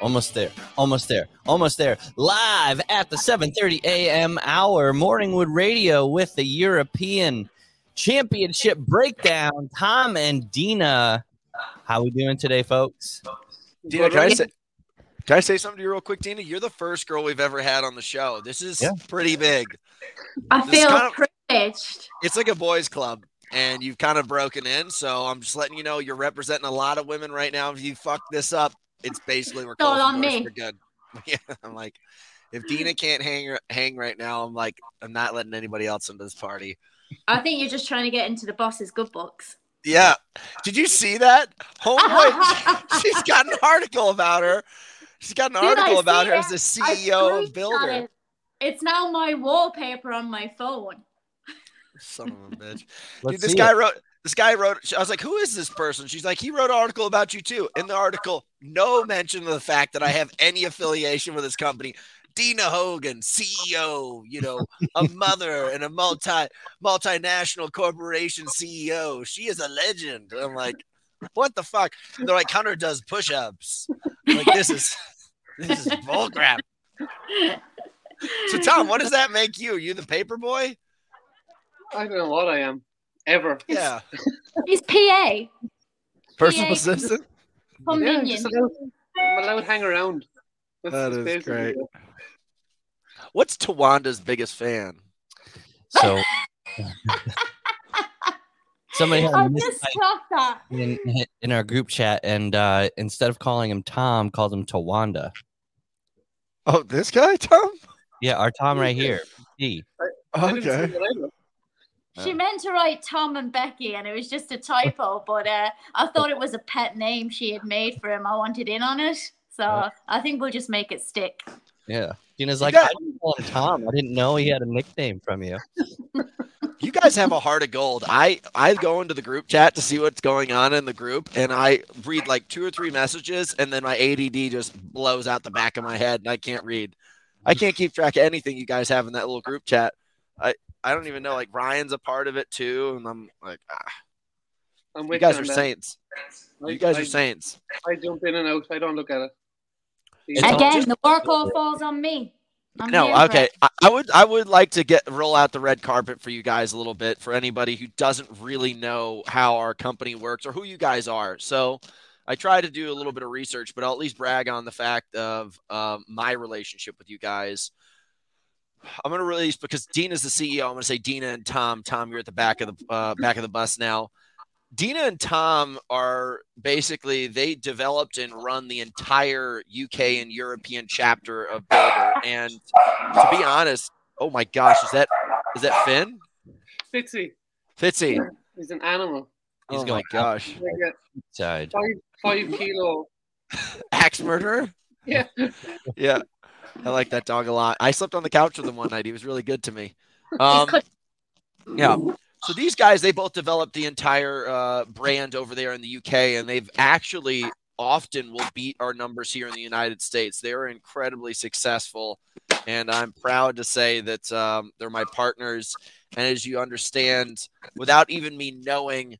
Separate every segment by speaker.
Speaker 1: Almost there. Almost there. Almost there. Live at the 7:30 a.m. hour, Morningwood Radio with the European Championship breakdown. Tom and Dina, how we doing today, folks?
Speaker 2: Dina, can I say, can I say something to you real quick, Dina? You're the first girl we've ever had on the show. This is
Speaker 1: Yeah.
Speaker 2: pretty big.
Speaker 3: I
Speaker 2: This
Speaker 3: feel
Speaker 2: kind of-
Speaker 3: privileged.
Speaker 2: It's like a boys' club, and you've kind of broken in. So I'm just letting you know you're representing a lot of women right now. If you fuck this up, it's basically we're
Speaker 3: It's all
Speaker 2: closing
Speaker 3: on me.
Speaker 2: for good. Yeah, I'm like, if Dina can't hang hang right now, I'm like, I'm not letting anybody else into this party.
Speaker 3: I think you're just trying to get into the boss's good books.
Speaker 2: Yeah. Did you see that? Oh Homeboy, she's got an article about her. She's got an
Speaker 3: Did
Speaker 2: article about
Speaker 3: see
Speaker 2: her
Speaker 3: it?
Speaker 2: as the
Speaker 3: I
Speaker 2: CEO of Builder.
Speaker 3: it. It's now my wallpaper on my phone.
Speaker 2: Son of a bitch. Dude, this guy
Speaker 1: it.
Speaker 2: wrote. This guy wrote. I was like, "Who is this person?" She's like, "He wrote an article about you too." In the article, no mention of the fact that I have any affiliation with this company. Dina Hogan, CEO, you know, a mother and a multi multinational corporation CEO. She is a legend. I'm like, what the fuck? They're like, Hunter does push-ups. I'm like this is this is bullcrap. So Tom, what does that make you? You the paper boy?
Speaker 4: I don't know what I am. Ever.
Speaker 2: Yeah.
Speaker 3: He's PA.
Speaker 2: Personal
Speaker 3: PA.
Speaker 2: assistant.
Speaker 3: Come
Speaker 4: Yeah,
Speaker 3: minion.
Speaker 4: just allowed, I'm allowed to hang around. That's
Speaker 2: That
Speaker 4: just
Speaker 2: is
Speaker 4: basically
Speaker 2: great.
Speaker 4: it.
Speaker 2: What's Tawanda's biggest fan?
Speaker 1: So somebody had
Speaker 3: I
Speaker 1: a
Speaker 3: just that.
Speaker 1: in, in our group chat, and uh, instead of calling him Tom, called him Tawanda.
Speaker 2: Oh, this guy, Tom?
Speaker 1: Yeah, our Tom right here. He.
Speaker 4: I didn't see that either.
Speaker 3: She meant to write Tom and Becky, and it was just a typo. But uh, I thought it was a pet name she had made for him. I wanted in on it, so
Speaker 1: Yeah.
Speaker 3: I think we'll just make it stick.
Speaker 1: Yeah. Dina's like,
Speaker 2: got-
Speaker 1: I didn't call him Tom. I didn't know he had a nickname from you.
Speaker 2: You guys have a heart of gold. I I go into the group chat to see what's going on in the group, and I read like two or three messages, and then my ADD just blows out the back of my head, and I can't read. I can't keep track of anything you guys have in that little group chat. I I don't even know. Like Ryan's a part of it too, and I'm like, ah,
Speaker 4: I'm
Speaker 2: you guys
Speaker 4: on
Speaker 2: are
Speaker 4: that.
Speaker 2: saints.
Speaker 4: I-
Speaker 2: You guys
Speaker 4: I,
Speaker 2: are saints.
Speaker 4: I jump in and out. I don't look at it.
Speaker 1: It's all
Speaker 3: Again,
Speaker 1: just-
Speaker 3: the work all falls on me. I'm
Speaker 2: No, okay. I, I would I would like to get roll out the red carpet for you guys a little bit for anybody who doesn't really know how our company works or who you guys are. So I try to do a little bit of research, but I'll at least brag on the fact of um, my relationship with you guys. I'm gonna release because Dina's the CEO. I'm gonna say Dina and Tom. Tom, you're at the back of the uh, back of the bus now. Dina and Tom are basically they developed and run the entire UK and European chapter of Builder. And to be honest, oh my gosh, is that is that Finn?
Speaker 4: Fitzy,
Speaker 2: Fitzy.
Speaker 4: he's an animal.
Speaker 1: He's
Speaker 2: oh
Speaker 1: going
Speaker 2: my gosh.
Speaker 4: Like five, five kilo.
Speaker 2: Axe murderer?
Speaker 4: Yeah.
Speaker 2: Yeah. I like that dog a lot. I slept on the couch with him one night. He was really good to me. Um, yeah. So these guys, they both developed the entire uh, brand over there in the UK, and they've actually often will beat our numbers here in the United States. They're incredibly successful, and I'm proud to say that um, they're my partners. And as you understand, without even me knowing,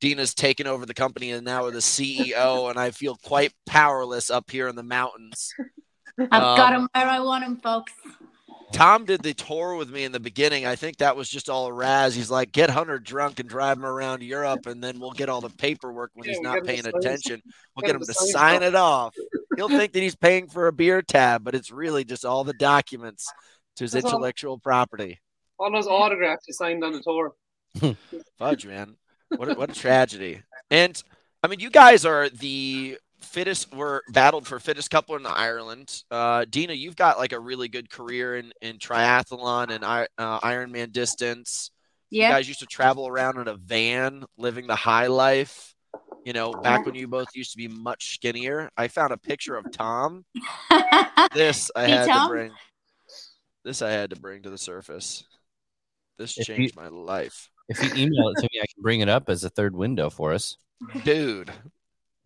Speaker 2: Dina's taken over the company and now are the CEO, and I feel quite powerless up here in the mountains.
Speaker 3: I've got
Speaker 2: Um,
Speaker 3: him where I want him, folks.
Speaker 2: Tom did the tour with me in the beginning. I think that was just all a razz. He's like, get Hunter drunk and drive him around Europe, and then we'll get all the paperwork when
Speaker 4: Yeah,
Speaker 2: he's not paying attention. We'll
Speaker 4: get
Speaker 2: get
Speaker 4: him
Speaker 2: him to
Speaker 4: to sign
Speaker 2: sign it off. He'll think that he's paying for a beer tab, but it's really just all the documents to his
Speaker 4: That's all.
Speaker 2: intellectual property.
Speaker 4: All those autographs he signed on the tour.
Speaker 2: Fudge, man. What a, what a tragedy. And I mean, you guys are the fittest. Were battled for fittest couple in Ireland. Uh, Dina, you've got like a really good career in in triathlon and I- uh, Ironman distance. You
Speaker 3: Yeah.
Speaker 2: guys used to travel around in a van, living the high life. You know, back when you both used to be much skinnier. I found a picture of Tom. This I
Speaker 3: Hey,
Speaker 2: had
Speaker 3: Tom.
Speaker 2: to bring. This I had to bring to the surface. This
Speaker 1: If you-
Speaker 2: changed my life,
Speaker 1: If you email it to me, I can bring it up as a third window for us.
Speaker 2: dude.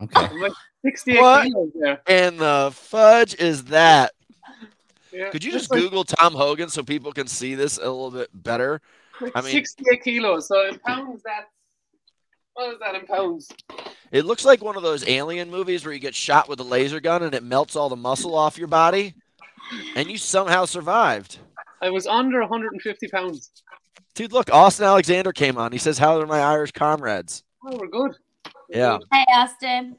Speaker 1: Okay.
Speaker 4: I'm like 68
Speaker 2: What?
Speaker 4: kilos there.
Speaker 2: And the fudge is that?
Speaker 4: Yeah.
Speaker 2: Could you
Speaker 4: It's
Speaker 2: just
Speaker 4: like-
Speaker 2: Google Tom Hogan so people can see this a little bit better?
Speaker 4: like
Speaker 2: I mean-
Speaker 4: 68 kilos. So in pounds, that's what is that in pounds?
Speaker 2: It looks like one of those alien movies where you get shot with a laser gun and it melts all the muscle off your body, and you somehow survived.
Speaker 4: I was under 150 pounds.
Speaker 2: Dude, look, Austin Alexander came on. He says, "How are my Irish comrades?"
Speaker 4: Oh, we're good. We're
Speaker 2: Yeah.
Speaker 3: Hey, Austin.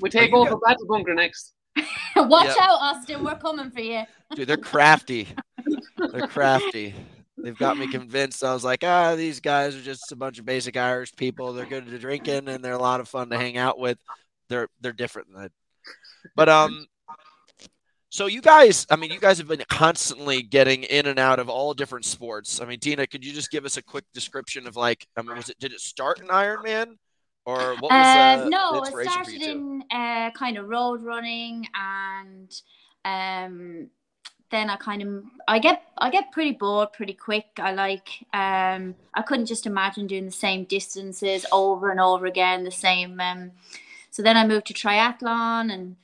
Speaker 4: We take
Speaker 2: you
Speaker 4: over
Speaker 2: got-
Speaker 4: Battle Bunker next.
Speaker 3: Watch
Speaker 2: Yeah.
Speaker 3: out, Austin. We're coming for you.
Speaker 2: Dude, they're crafty. they're crafty. They've got me convinced. I was like, ah, these guys are just a bunch of basic Irish people. They're good at drinking and they're a lot of fun to hang out with. They're they're different than that. But um, so you guys, I mean, you guys have been constantly getting in and out of all different sports. I mean, Dina, could you just give us a quick description of like, I mean, was it did it start in Ironman or what was
Speaker 3: Uh,
Speaker 2: uh,
Speaker 3: no,
Speaker 2: for
Speaker 3: started in uh, kind of road running, and um, then I kind of I get I get pretty bored pretty quick. I like um, I couldn't just imagine doing the same distances over and over again, the same. Um, so then I moved to triathlon, and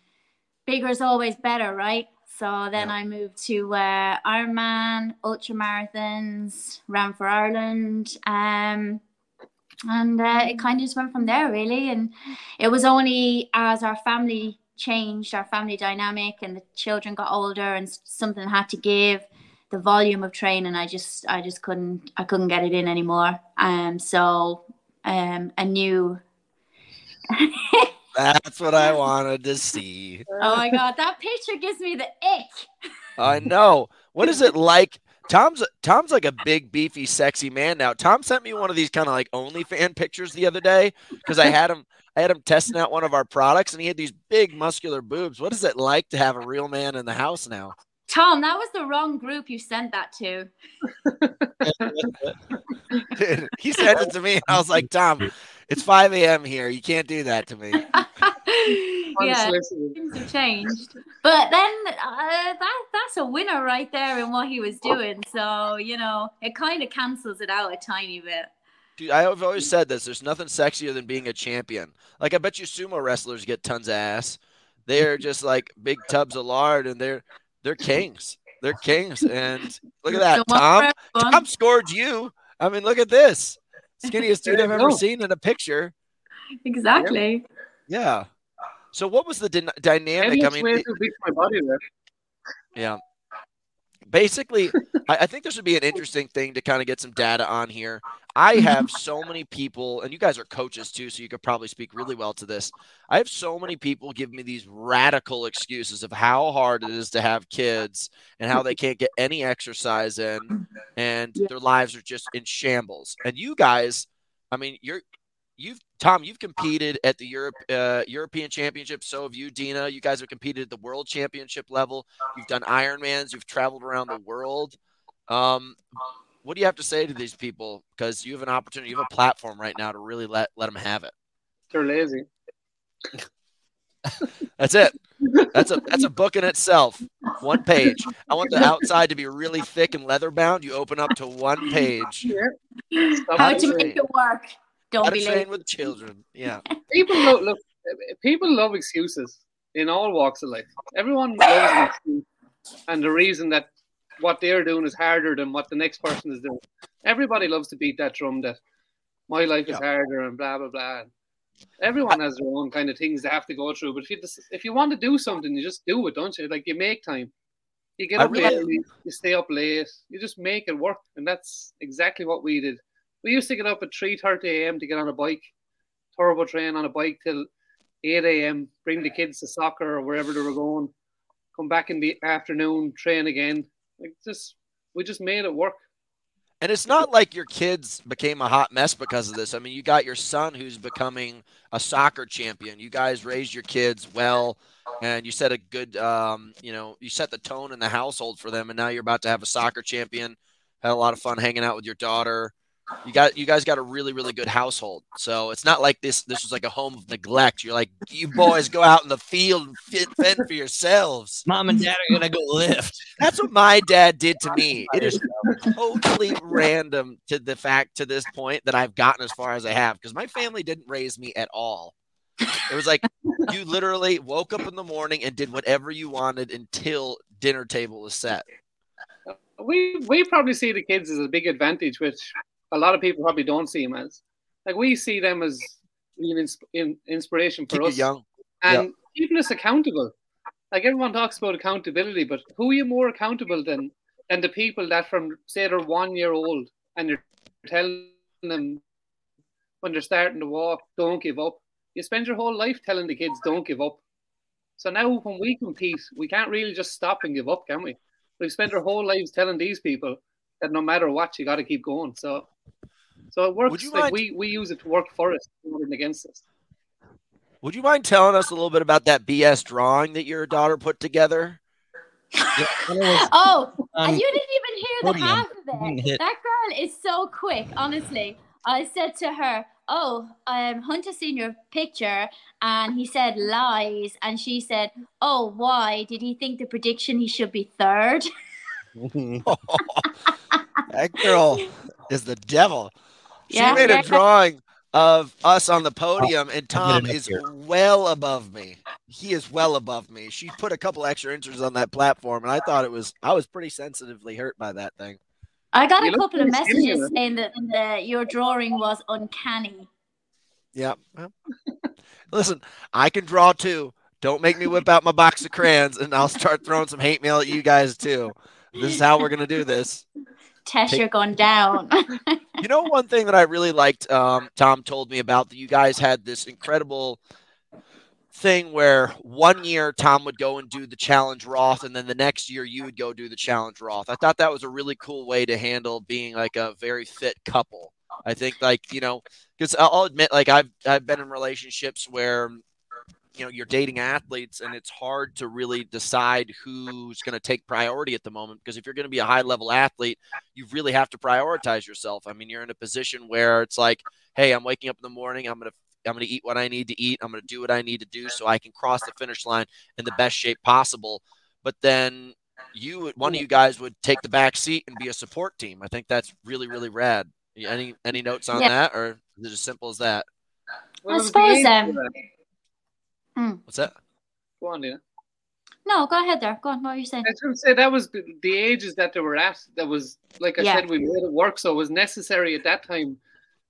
Speaker 3: bigger is always better, right? So then
Speaker 2: Yeah.
Speaker 3: I moved to uh, Ironman, ultra marathons, ran for Ireland. Um, and uh, it kind of just went from there really and it was only as our family changed our family dynamic and the children got older and something had to give the volume of training i just i just couldn't i couldn't get it in anymore um so um a new
Speaker 2: That's what I wanted to see.
Speaker 3: oh my god that picture gives me the ick
Speaker 2: I know. What is it like? Tom's Tom's like a big, beefy, sexy man now. Tom sent me one of these kind of like OnlyFan pictures the other day because I had him I had him testing out one of our products and he had these big muscular boobs. What is it like to have a real man in the house now?
Speaker 3: tom that was the wrong group you sent that to
Speaker 2: he sent it to me and I was like, Tom, it's 5 a.m. here. You can't do that to me.
Speaker 3: yeah things have changed. But then uh, that that's a winner right there in what he was doing. So you know, it kind of cancels it out a tiny bit.
Speaker 2: Dude, I've always said this. There's nothing sexier than being a champion. Like I bet you sumo wrestlers get tons of ass. They're just like big tubs of lard, and they're they're kings. They're kings. And look at that,
Speaker 3: So
Speaker 2: Tom. Tom scored you. I mean, look at this. Skinniest dude I've ever seen in a picture.
Speaker 3: Exactly.
Speaker 2: Yeah. So what was the dynamic? I mean, it-
Speaker 4: too big my body.
Speaker 2: Yeah. Basically, I, I think this would be an interesting thing to kind of get some data on here. I mm-hmm. have so many people, and you guys are coaches too, so you could probably speak really well to this. I have so many people give me these radical excuses of how hard it is to have kids and how they can't get any exercise in and their lives are just in shambles. And you guys, I mean, you're you've Tom, you've competed at the Europe uh, European Championship. So have you, Dina. You guys have competed at the World Championship level. You've done Ironmans. You've traveled around the world. Um, what do you have to say to these people? Because you have an opportunity, you have a platform right now to really let let them have it.
Speaker 4: They're lazy.
Speaker 2: That's it. That's a that's a book in itself. One page. I want the outside to be really thick and leather bound. You open up to one page.
Speaker 4: Yeah.
Speaker 3: How to make it work. Don't be
Speaker 2: train
Speaker 3: late.
Speaker 2: with children. Yeah.
Speaker 4: People look, look. People love excuses in all walks of life. Everyone loves an excuse, and the reason that what they're doing is harder than what the next person is doing. Everybody loves to beat that drum that my life is
Speaker 2: Yeah.
Speaker 4: harder and blah blah blah. Everyone has their own kind of things they have to go through. But if you just, if you want to do something, you just do it, don't you? Like you make time. You get up
Speaker 2: really-
Speaker 4: early, you stay up late, you just make it work, and that's exactly what we did. We used to get up at three thirty a.m. to get on a bike, turbo train on a bike till eight a.m. Bring the kids to soccer or wherever they were going. Come back in the afternoon, train again. Like just, we just made it work.
Speaker 2: And it's not like your kids became a hot mess because of this. I mean, you got your son who's becoming a soccer champion. You guys raised your kids well, and you set a good, um, you know, you set the tone in the household for them. And now you're about to have a soccer champion. Had a lot of fun hanging out with your daughter. You got, you guys got a really, really good household. So it's not like this. This was like a home of neglect. You're like, you boys go out in the field and fit, fend for yourselves.
Speaker 1: Mom and dad are gonna go lift.
Speaker 2: That's what my dad did to me. It is totally random to the fact to this point that I've gotten as far as I have because my family didn't raise me at all. It was like you literally woke up in the morning and did whatever you wanted until dinner table was set.
Speaker 4: We we probably see the kids as a big advantage, which a lot of people probably don't see them as. Like we see them as real ins- in, inspiration for
Speaker 2: Keep
Speaker 4: us
Speaker 2: young.
Speaker 4: and keeping us accountable. Like everyone talks about accountability, but who are you more accountable than than the people that from say they're one year old and you're telling them when they're starting to walk, don't give up. You spend your whole life telling the kids don't give up. So now when we compete, we can't really just stop and give up, can we? We've spent our whole lives telling these people that no matter what, you got to keep going. So, so it works.
Speaker 2: you
Speaker 4: Like
Speaker 2: mind-
Speaker 4: we we use it to work for us, more than against us.
Speaker 2: Would you mind telling us a little bit about that BS drawing that your daughter put together?
Speaker 1: Yeah, when it was
Speaker 3: Oh,
Speaker 1: on
Speaker 3: and you didn't even hear the
Speaker 1: podium,
Speaker 3: half of it. That girl is so quick, honestly. I said to her, Oh, um, Hunter seen your picture and he said lies. And she said, Oh, why? Did he think the prediction he should be third?
Speaker 2: that girl is the devil. She made
Speaker 3: Yeah.
Speaker 2: a drawing of us on the podium, and Tom is
Speaker 1: here.
Speaker 2: well above me. He is well above me. She put a couple extra inches on that platform, and I thought it was. I was pretty sensitively hurt by that thing.
Speaker 3: I got
Speaker 4: You
Speaker 3: a couple of
Speaker 4: pretty skinny
Speaker 3: messages
Speaker 4: in
Speaker 3: saying that the, your drawing was uncanny.
Speaker 2: Yeah. well, Listen, I can draw too. Don't make me whip out my box of crayons, and I'll start throwing some hate mail at you guys too. This is how we're gonna do this.
Speaker 3: Test
Speaker 2: Take-
Speaker 3: your gun down.
Speaker 2: You know, one thing that I really liked, um, Tom told me about that you guys had this incredible thing where one year Tom would go and do the challenge Roth, and then the next year you would go do the challenge Roth. I thought that was a really cool way to handle being like a very fit couple. I think, like you know, because I'll admit, like I've I've been in relationships where you know you're dating athletes and it's hard to really decide who's going to take priority at the moment because if you're going to be a high level athlete you really have to prioritize yourself. I mean you're in a position where it's like hey i'm waking up in the morning i'm going to i'm going to eat what i need to eat i'm going to do what i need to do so i can cross the finish line in the best shape possible. But then you one of you guys would take the back seat and be a support team. I think that's really really rad. Any any notes on
Speaker 3: Yeah.
Speaker 2: that or is it as simple as that?
Speaker 4: Well, it
Speaker 3: suppose,
Speaker 4: age
Speaker 3: um,
Speaker 4: of that.
Speaker 2: what's that
Speaker 4: Go on, Dina.
Speaker 3: no, go ahead there. Go on. What were you saying?
Speaker 4: I was going to say that was the, the ages that they were at. That was like I
Speaker 3: Yeah.
Speaker 4: said, we made it work, so it was necessary at that time.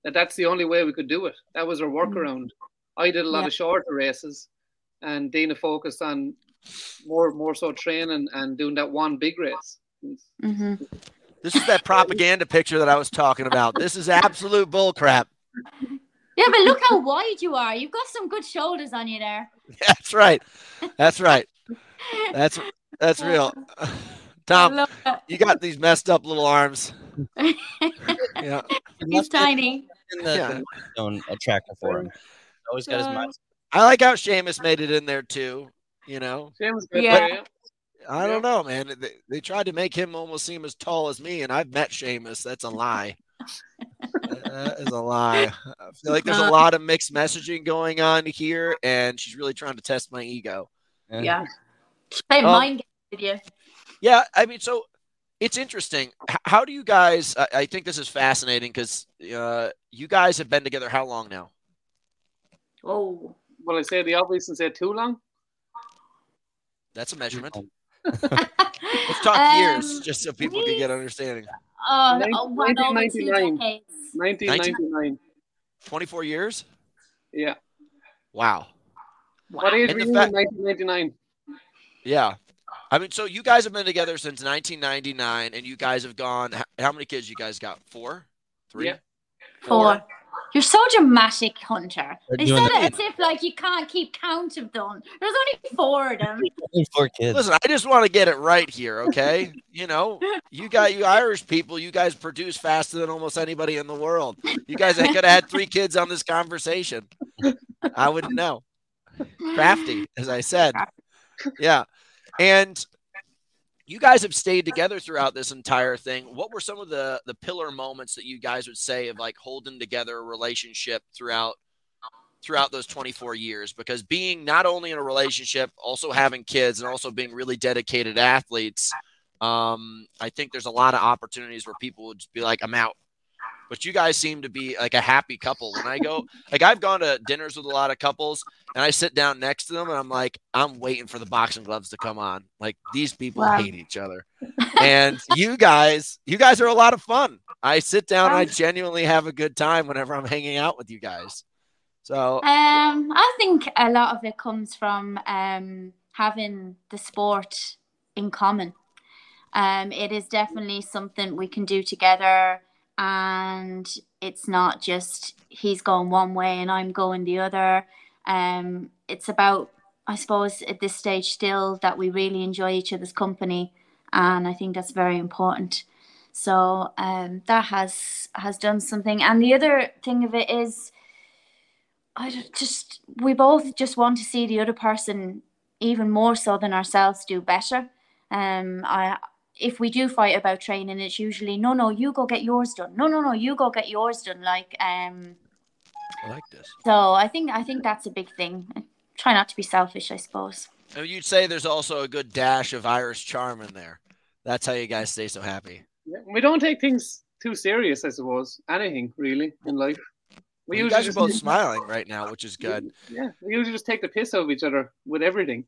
Speaker 4: That that's the only way we could do it. That was our workaround. I did a lot
Speaker 3: Mm. Yeah.
Speaker 4: of shorter races, and Dina focused on more more so training and doing that one big race.
Speaker 3: hmm
Speaker 2: This is that propaganda picture that I was talking about. This is absolute bullcrap.
Speaker 3: Yeah, but look how wide you are. You've got some good shoulders on you there.
Speaker 2: That's right. That's right. That's that's real. Tom, you got these messed up little arms. Yeah.
Speaker 3: He's tiny.
Speaker 1: in the,
Speaker 2: Yeah.
Speaker 1: the zone attractor for him. Always got his mind.
Speaker 2: I like how Seamus made it in there too. You know,
Speaker 4: Same as good
Speaker 3: Yeah.
Speaker 2: I don't know, man. They, they tried to make him almost seem as tall as me, and I've met Seamus. That's a lie. That is a lie. I feel like there's a
Speaker 3: Uh.
Speaker 2: lot of mixed messaging going on here, and she's really trying to test my ego.
Speaker 3: Yeah. Play
Speaker 2: Um,
Speaker 3: mind games you.
Speaker 2: Yeah, I mean, so it's interesting. H- how do you guys? I, I think this is fascinating because uh, you guys have been together how long now?
Speaker 3: Oh.
Speaker 4: Well, I say the obvious and say too long.
Speaker 2: That's a measurement. Let's talk years,
Speaker 3: Um,
Speaker 2: just so people can get understanding.
Speaker 3: Oh,
Speaker 4: Nin-
Speaker 3: oh well
Speaker 4: 1999. 1999.
Speaker 2: 24 years?
Speaker 4: Yeah.
Speaker 2: Wow.
Speaker 4: What age
Speaker 2: And
Speaker 4: were you
Speaker 2: fact-
Speaker 4: in 1999?
Speaker 2: Yeah. I mean, so you guys have been together since 1999, and you guys have gone. How many kids you guys got? Four, three.
Speaker 4: Yeah.
Speaker 3: Four. You're so dramatic, Hunter.
Speaker 1: They're
Speaker 3: They
Speaker 1: doing
Speaker 3: said it as if like you can't keep count of them. There's only four of them.
Speaker 1: Four kids.
Speaker 2: Listen, I just want to get it right here, okay? you know, you got you Irish people. You guys produce faster than almost anybody in the world. You guys could have had three kids on this conversation. I wouldn't know. Crafty, as I said. Yeah. And you guys have stayed together throughout this entire thing. What were some of the the pillar moments that you guys would say of like holding together a relationship throughout throughout those 24 years because being not only in a relationship, also having kids and also being really dedicated athletes, um, I think there's a lot of opportunities where people would just be like, I'm out. But you guys seem to be like a happy couple. When I go, like I've gone to dinners with a lot of couples and I sit down next to them and I'm like, I'm waiting for the boxing gloves to come on. Like these people
Speaker 3: Wow.
Speaker 2: hate each other. And you guys, you guys are a lot of fun. I sit down, I genuinely have a good time whenever I'm hanging out with you guys. So
Speaker 3: Um, I think a lot of it comes from um, having the sport in common. Um, it is definitely something we can do together, and it's not just he's going one way and I'm going the other. Um, it's about, I suppose, at this stage still that we really enjoy each other's company, and I think that's very important. So um, that has has done something, and the other thing of it is, I just we both just want to see the other person even more so than ourselves do better. Um, I if we do fight about training, it's usually no, no, you go get yours done. No, no, no, you go get yours done. Like um,
Speaker 2: I like this.
Speaker 3: so I think I think that's a big thing. Try not to be selfish, I suppose.
Speaker 2: And you'd say there's also a good dash of Irish charm in there. That's how you guys stay so happy.
Speaker 4: Yeah, we don't take things too serious, I suppose. Anything really in life. We
Speaker 2: you
Speaker 4: usually
Speaker 2: guys are both smiling right now, which is good.
Speaker 4: Yeah, we usually just take the piss out of each other with everything.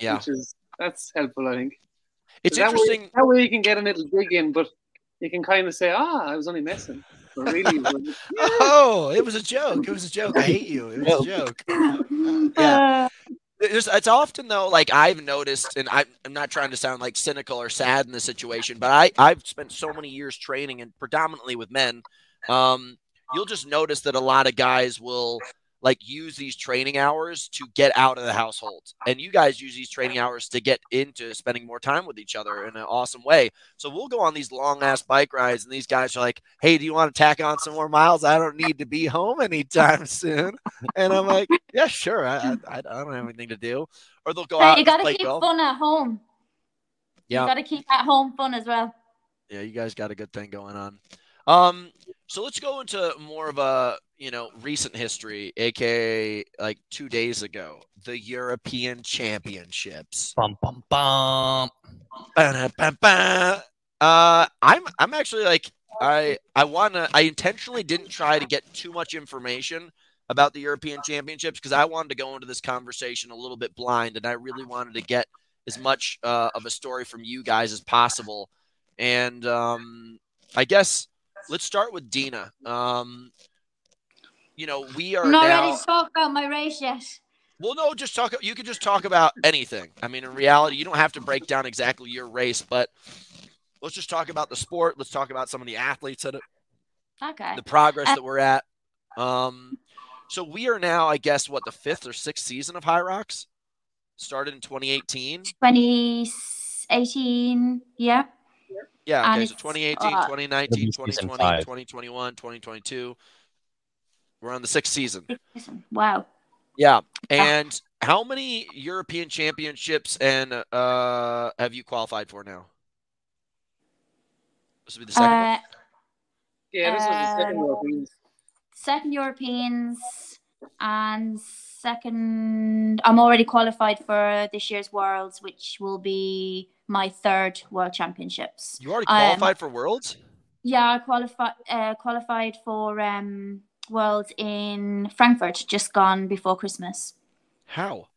Speaker 2: Yeah.
Speaker 4: which is that's helpful, I think.
Speaker 2: It's
Speaker 4: that
Speaker 2: interesting.
Speaker 4: Way, that way you can get a little dig in, but you can kind of say, "Ah, I was only messing." But really, it was-
Speaker 2: Oh, it was a joke. It was a joke. I hate you. It was a joke. Yeah.
Speaker 3: Uh,
Speaker 2: There's, it's often though, like I've noticed, and I, I'm not trying to sound like cynical or sad in this situation, but I, I've spent so many years training and predominantly with men. Um, you'll just notice that a lot of guys will like use these training hours to get out of the household, and you guys use these training hours to get into spending more time with each other in an awesome way. So we'll go on these long ass bike rides, and these guys are like, "Hey, do you want to tack on some more miles? I don't need to be home anytime soon." And I'm like, "Yeah, sure. I, I, I don't have anything to do." Or they'll go
Speaker 3: Hey,
Speaker 2: out
Speaker 3: you gotta keep
Speaker 2: golf.
Speaker 3: fun at home.
Speaker 2: Yeah.
Speaker 3: You gotta keep at home fun as well.
Speaker 2: Yeah, you guys got a good thing going on. Um, so let's go into more of a you know recent history, aka like two days ago, the European Championships.
Speaker 1: Bum bum bum.
Speaker 2: Ba-da-ba-ba. Uh, I'm I'm actually like I I wanna I intentionally didn't try to get too much information about the European Championships because I wanted to go into this conversation a little bit blind, and I really wanted to get as much uh, of a story from you guys as possible. And um, I guess let's start with Dina. Um, you know, we are
Speaker 3: I'm not
Speaker 2: now.
Speaker 3: ready to talk about my race yet.
Speaker 2: Well, no, just talk. You can just talk about anything. I mean, in reality, you don't have to break down exactly your race, but let's just talk about the sport. Let's talk about some of the athletes that
Speaker 3: Okay.
Speaker 2: the progress that we're at. Um, so we are now, I guess, what the fifth or sixth season of Hyrox started in 2018.
Speaker 3: 2018, yeah.
Speaker 2: Yeah,
Speaker 3: And
Speaker 2: okay, so 2018,
Speaker 3: uh,
Speaker 2: 2019,
Speaker 1: It'll be season
Speaker 2: 2020, 2021, 2022. We're on the sixth season.
Speaker 3: Wow.
Speaker 2: Yeah. And how many European championships and uh have you qualified for now? This will be the second one.
Speaker 3: Uh,
Speaker 4: yeah, this was the second
Speaker 3: Um,
Speaker 4: Europeans.
Speaker 3: second Europeans and second. I'm already qualified for this year's Worlds, which will be my third World Championships.
Speaker 2: You already
Speaker 3: um,
Speaker 2: qualified for Worlds?
Speaker 3: Yeah, I qualified uh, qualified for um, Worlds in Frankfurt, just gone before Christmas.
Speaker 2: How?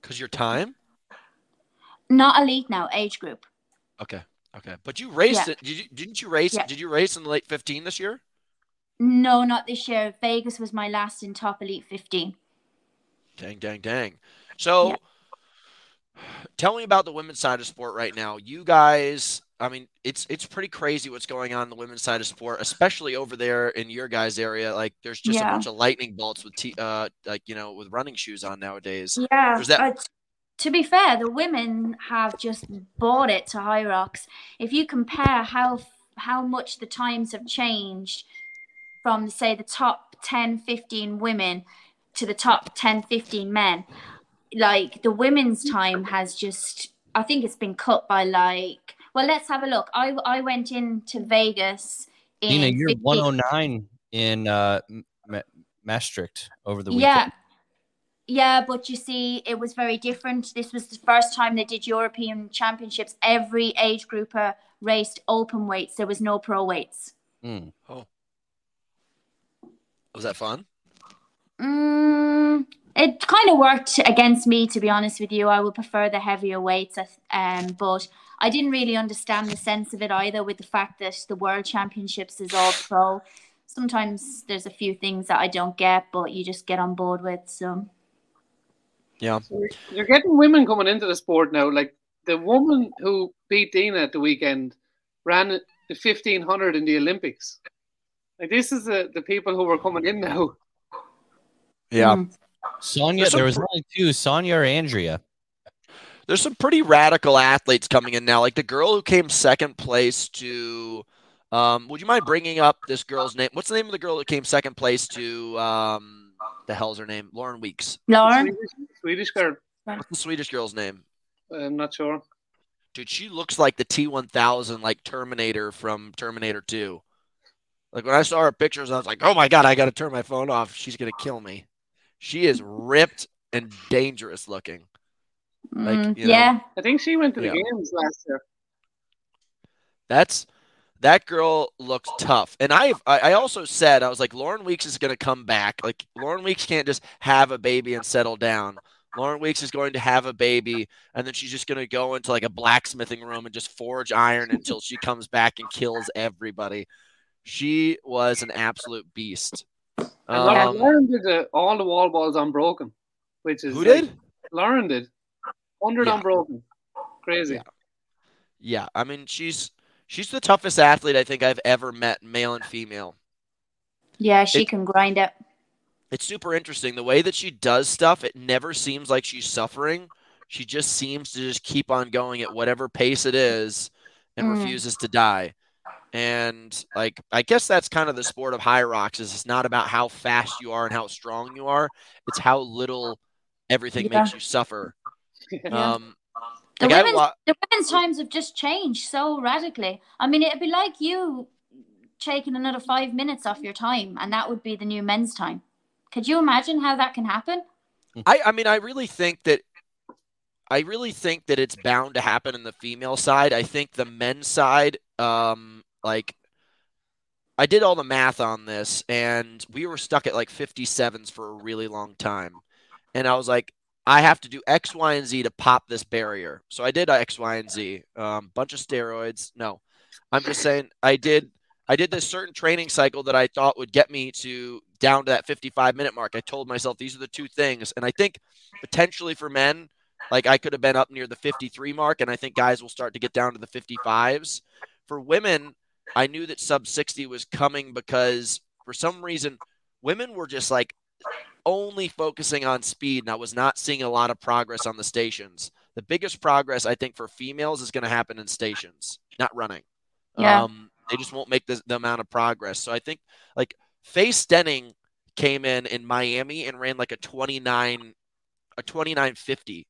Speaker 2: Because your time?
Speaker 3: Not elite now, age group.
Speaker 2: Okay. Okay. But you raced
Speaker 3: Yeah.
Speaker 2: it. Did you didn't you race
Speaker 3: Yeah.
Speaker 2: did you race in the elite 15 this year?
Speaker 3: No, not this year. Vegas was my last in top elite 15.
Speaker 2: Dang, dang, dang. So
Speaker 3: Yeah.
Speaker 2: Tell me about the women's side of sport right now. You guys, I mean, it's it's pretty crazy what's going on in the women's side of sport, especially over there in your guys' area. Like there's just a bunch of lightning bolts with t- uh like you know with running shoes on nowadays.
Speaker 3: Yeah.
Speaker 2: There's that-
Speaker 3: uh, to be fair, the women have just bought it to Hyrox. If you compare how how much the times have changed from say the top 10, 15 women to the top 10, 15 men, like the women's time has just I think it's been cut by like well let's have a look. I I went into Vegas in
Speaker 1: Dina, you're
Speaker 3: 15
Speaker 1: 109 in uh, Ma- Maastricht over the weekend.
Speaker 3: Yeah. Yeah, but you see, it was very different. This was the first time they did European Championships. Every age grouper raced open weights. There was no pro weights.
Speaker 1: Mm.
Speaker 2: Was that fun?
Speaker 3: Mm, it kind of worked against me, to be honest with you. I would prefer the heavier weights, um, but I didn't really understand the sense of it either. With the fact that the World Championships is all pro, sometimes there's a few things that I don't get, but you just get on board with. So
Speaker 2: Yeah.
Speaker 4: You're- you're getting women coming into the sport now. Like the woman who beat Dina at the weekend ran the fifteen hundred in the Olympics. Like this is the, the people who are coming in now.
Speaker 2: Yeah.
Speaker 3: mm,
Speaker 1: Sonia,
Speaker 2: There's some
Speaker 1: there was
Speaker 2: pr-
Speaker 1: only two, Sonia or Andrea.
Speaker 2: There's some pretty radical athletes coming in now. Like the girl who came second place to. Um, would you mind bringing up this girl's name? What's the name of the girl that came second place to? Um, the hell's her name? Lauren Weeks.
Speaker 3: Lauren,
Speaker 4: Swedish, Swedish girl.
Speaker 2: What's the Swedish girl's name?
Speaker 4: I'm not sure.
Speaker 2: Dude, she looks like the T1000, like Terminator from Terminator 2. Like when I saw her pictures, I was like, oh my God, I got to turn my phone off. She's going to kill me. She is ripped and dangerous looking. like,
Speaker 3: Mm,
Speaker 2: you know.
Speaker 3: yeah,
Speaker 4: I think she went to the
Speaker 2: Yeah.
Speaker 4: games last year.
Speaker 2: That's that girl looks tough. And I I also said I was like Lauren Weeks is going to come back. Like Lauren Weeks can't just have a baby and settle down. Lauren Weeks is going to have a baby and then she's just going to go into like a blacksmithing room and just forge iron until she comes back and kills everybody. She was an absolute beast.
Speaker 4: And Lauren,
Speaker 2: Um,
Speaker 4: Lauren did uh, all the wall balls unbroken, which is
Speaker 2: who
Speaker 4: like-
Speaker 2: did?
Speaker 4: Lauren did. Hundred
Speaker 2: Yeah.
Speaker 4: unbroken. Crazy.
Speaker 2: Yeah. Yeah, I mean she's she's the toughest athlete I think I've ever met, male and female.
Speaker 3: yeah, she
Speaker 2: It-
Speaker 3: can grind it.
Speaker 2: it's super interesting the way that she does stuff it never seems like she's suffering she just seems to just keep on going at whatever pace it is and
Speaker 3: Mm.
Speaker 2: refuses to die and like i guess that's kind of the sport of Hyrox is it's not about how fast you are and how strong you are it's how little everything
Speaker 3: Yeah.
Speaker 2: makes you suffer
Speaker 3: Yeah.
Speaker 2: um
Speaker 3: The
Speaker 2: like
Speaker 3: women's,
Speaker 2: wa-
Speaker 3: the women's times have just changed so radically. I mean, it'd be like you taking another five minutes off your time, and that would be the new men's time. Could you imagine how that can happen?
Speaker 2: I, I mean, I really think that I really think that it's bound to happen in the female side. I think the men's side, um, like I did all the math on this, and we were stuck at like 57s for a really long time. And I was like, I have to do X, Y, and Z to pop this barrier. So I did X, Y, and Z. Um, bunch of steroids. No, I'm just saying I did. I did this certain training cycle that I thought would get me to down to that 55 minute mark. I told myself these are the two things, and I think potentially for men, like I could have been up near the 53 mark, and I think guys will start to get down to the 55s. For women, I knew that sub 60 was coming because for some reason, women were just like only focusing on speed, and I was not seeing a lot of progress on the stations. The biggest progress I think for females is going to happen in stations, not running.
Speaker 3: Yeah.
Speaker 2: Um, they just won't make the, the amount of progress. So I think like Faye Stenning came in in Miami and ran like a 29 a 2950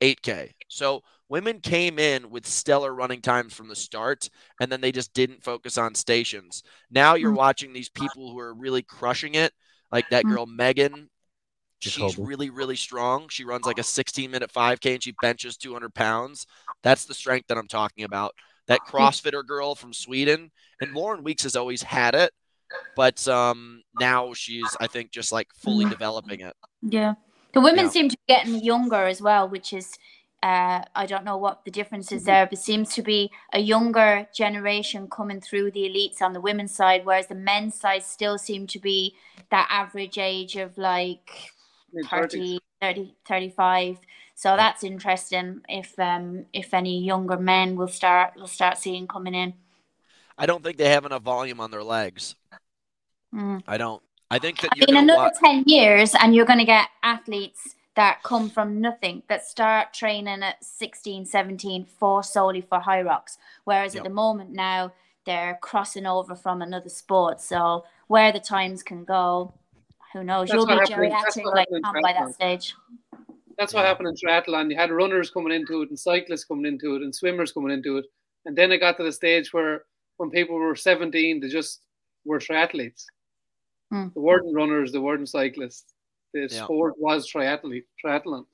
Speaker 2: 8k. So women came in with stellar running times from the start and then they just didn't focus on stations. Now you're
Speaker 3: Mm.
Speaker 2: watching these people who are really crushing it like that
Speaker 3: Mm.
Speaker 2: girl Megan She's
Speaker 1: Jacoby.
Speaker 2: really, really strong. She runs like a 16 minute 5K and she benches 200 pounds. That's the strength that I'm talking about. That CrossFitter girl from Sweden, and Lauren Weeks has always had it, but um, now she's, I think, just like fully
Speaker 3: Mhm.
Speaker 2: developing it.
Speaker 3: Yeah. The women
Speaker 2: Yeah.
Speaker 3: seem to be getting younger as well, which is uh, I don't know what the difference is there, but seems to be a younger generation coming through the elites on the women's side, whereas the men's side still seem to be that average age of like
Speaker 4: Mid-thirties.
Speaker 3: 30, 30 35. So that's interesting if um if any younger men will start will start seeing coming in.
Speaker 2: I don't think they have enough volume on their legs.
Speaker 3: Mm.
Speaker 2: I don't. I think that
Speaker 3: I
Speaker 2: you're
Speaker 3: mean, another
Speaker 2: wa-
Speaker 3: 10 years, and you're going to get athletes that come from nothing, that start training at 16, 17 for solely for Hyrox. Whereas
Speaker 2: Yep.
Speaker 3: at the moment now, they're crossing over from another sport. So where the times can go, who knows?
Speaker 4: That's
Speaker 3: You'll be
Speaker 4: what happened-
Speaker 3: geriatric like
Speaker 4: in
Speaker 3: Tom by that stage.
Speaker 4: That's what happened in triathlon. You had runners coming into it, and cyclists coming into it, and swimmers coming into it, and then it got to the stage where when people were seventeen, they just were triathletes.
Speaker 3: Hmm.
Speaker 4: The weren't runners, the weren't cyclists. The
Speaker 2: Yeah.
Speaker 4: sport was triathlete, triathlon,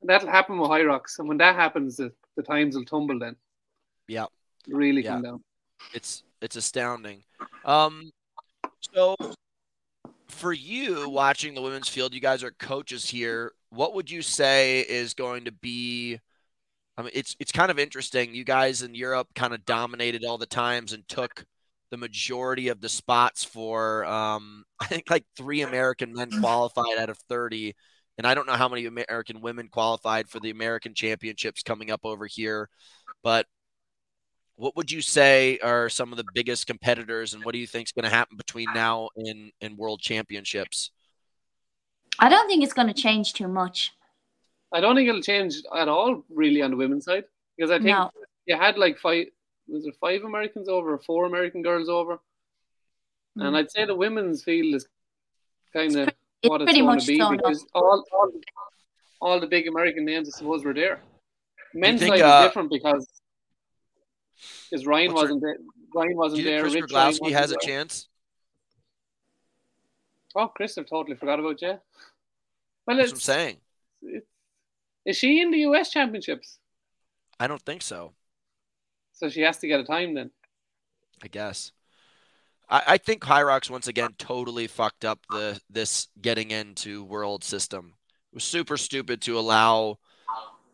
Speaker 4: and that'll happen with Hyrox. And when that happens, the, the times will tumble. Then,
Speaker 2: Yeah.
Speaker 4: really
Speaker 2: Yeah.
Speaker 4: come down.
Speaker 2: it's it's astounding. Um, so for you watching the women's field, you guys are coaches here. What would you say is going to be? I mean, it's it's kind of interesting. You guys in Europe kind of dominated all the times and took the majority of the spots for um, I think like three American men qualified out of 30. And I don't know how many American women qualified for the American championships coming up over here. But what would you say are some of the biggest competitors and what do you think is going to happen between now and, and world championships?
Speaker 3: I don't think it's going to change too much.
Speaker 4: I don't think it'll change at all, really, on the women's side, because I think
Speaker 3: No.
Speaker 4: you had like five, was there five Americans over, or four American girls over,
Speaker 3: Mm.
Speaker 4: and I'd say the women's field is kind of what it's going to be
Speaker 3: sewn
Speaker 4: because all, all all the big American names, I suppose, were there. Men's
Speaker 2: think,
Speaker 4: side
Speaker 2: uh,
Speaker 4: is different because because Ryan
Speaker 2: What's
Speaker 4: wasn't there. Ryan
Speaker 2: Do
Speaker 4: wasn't
Speaker 2: you think
Speaker 4: there.
Speaker 2: Chris
Speaker 4: Rich Ryan wasn't
Speaker 2: has a chance?
Speaker 4: Oh, Chris, I've totally forgot about you. Well,
Speaker 2: That's what I'm saying.
Speaker 4: it's is she in the US Championships?
Speaker 2: I don't think so.
Speaker 4: So she has to get a time then.
Speaker 2: I guess. I, I think Hyrox once again totally fucked up the this getting into world system. It was super stupid to allow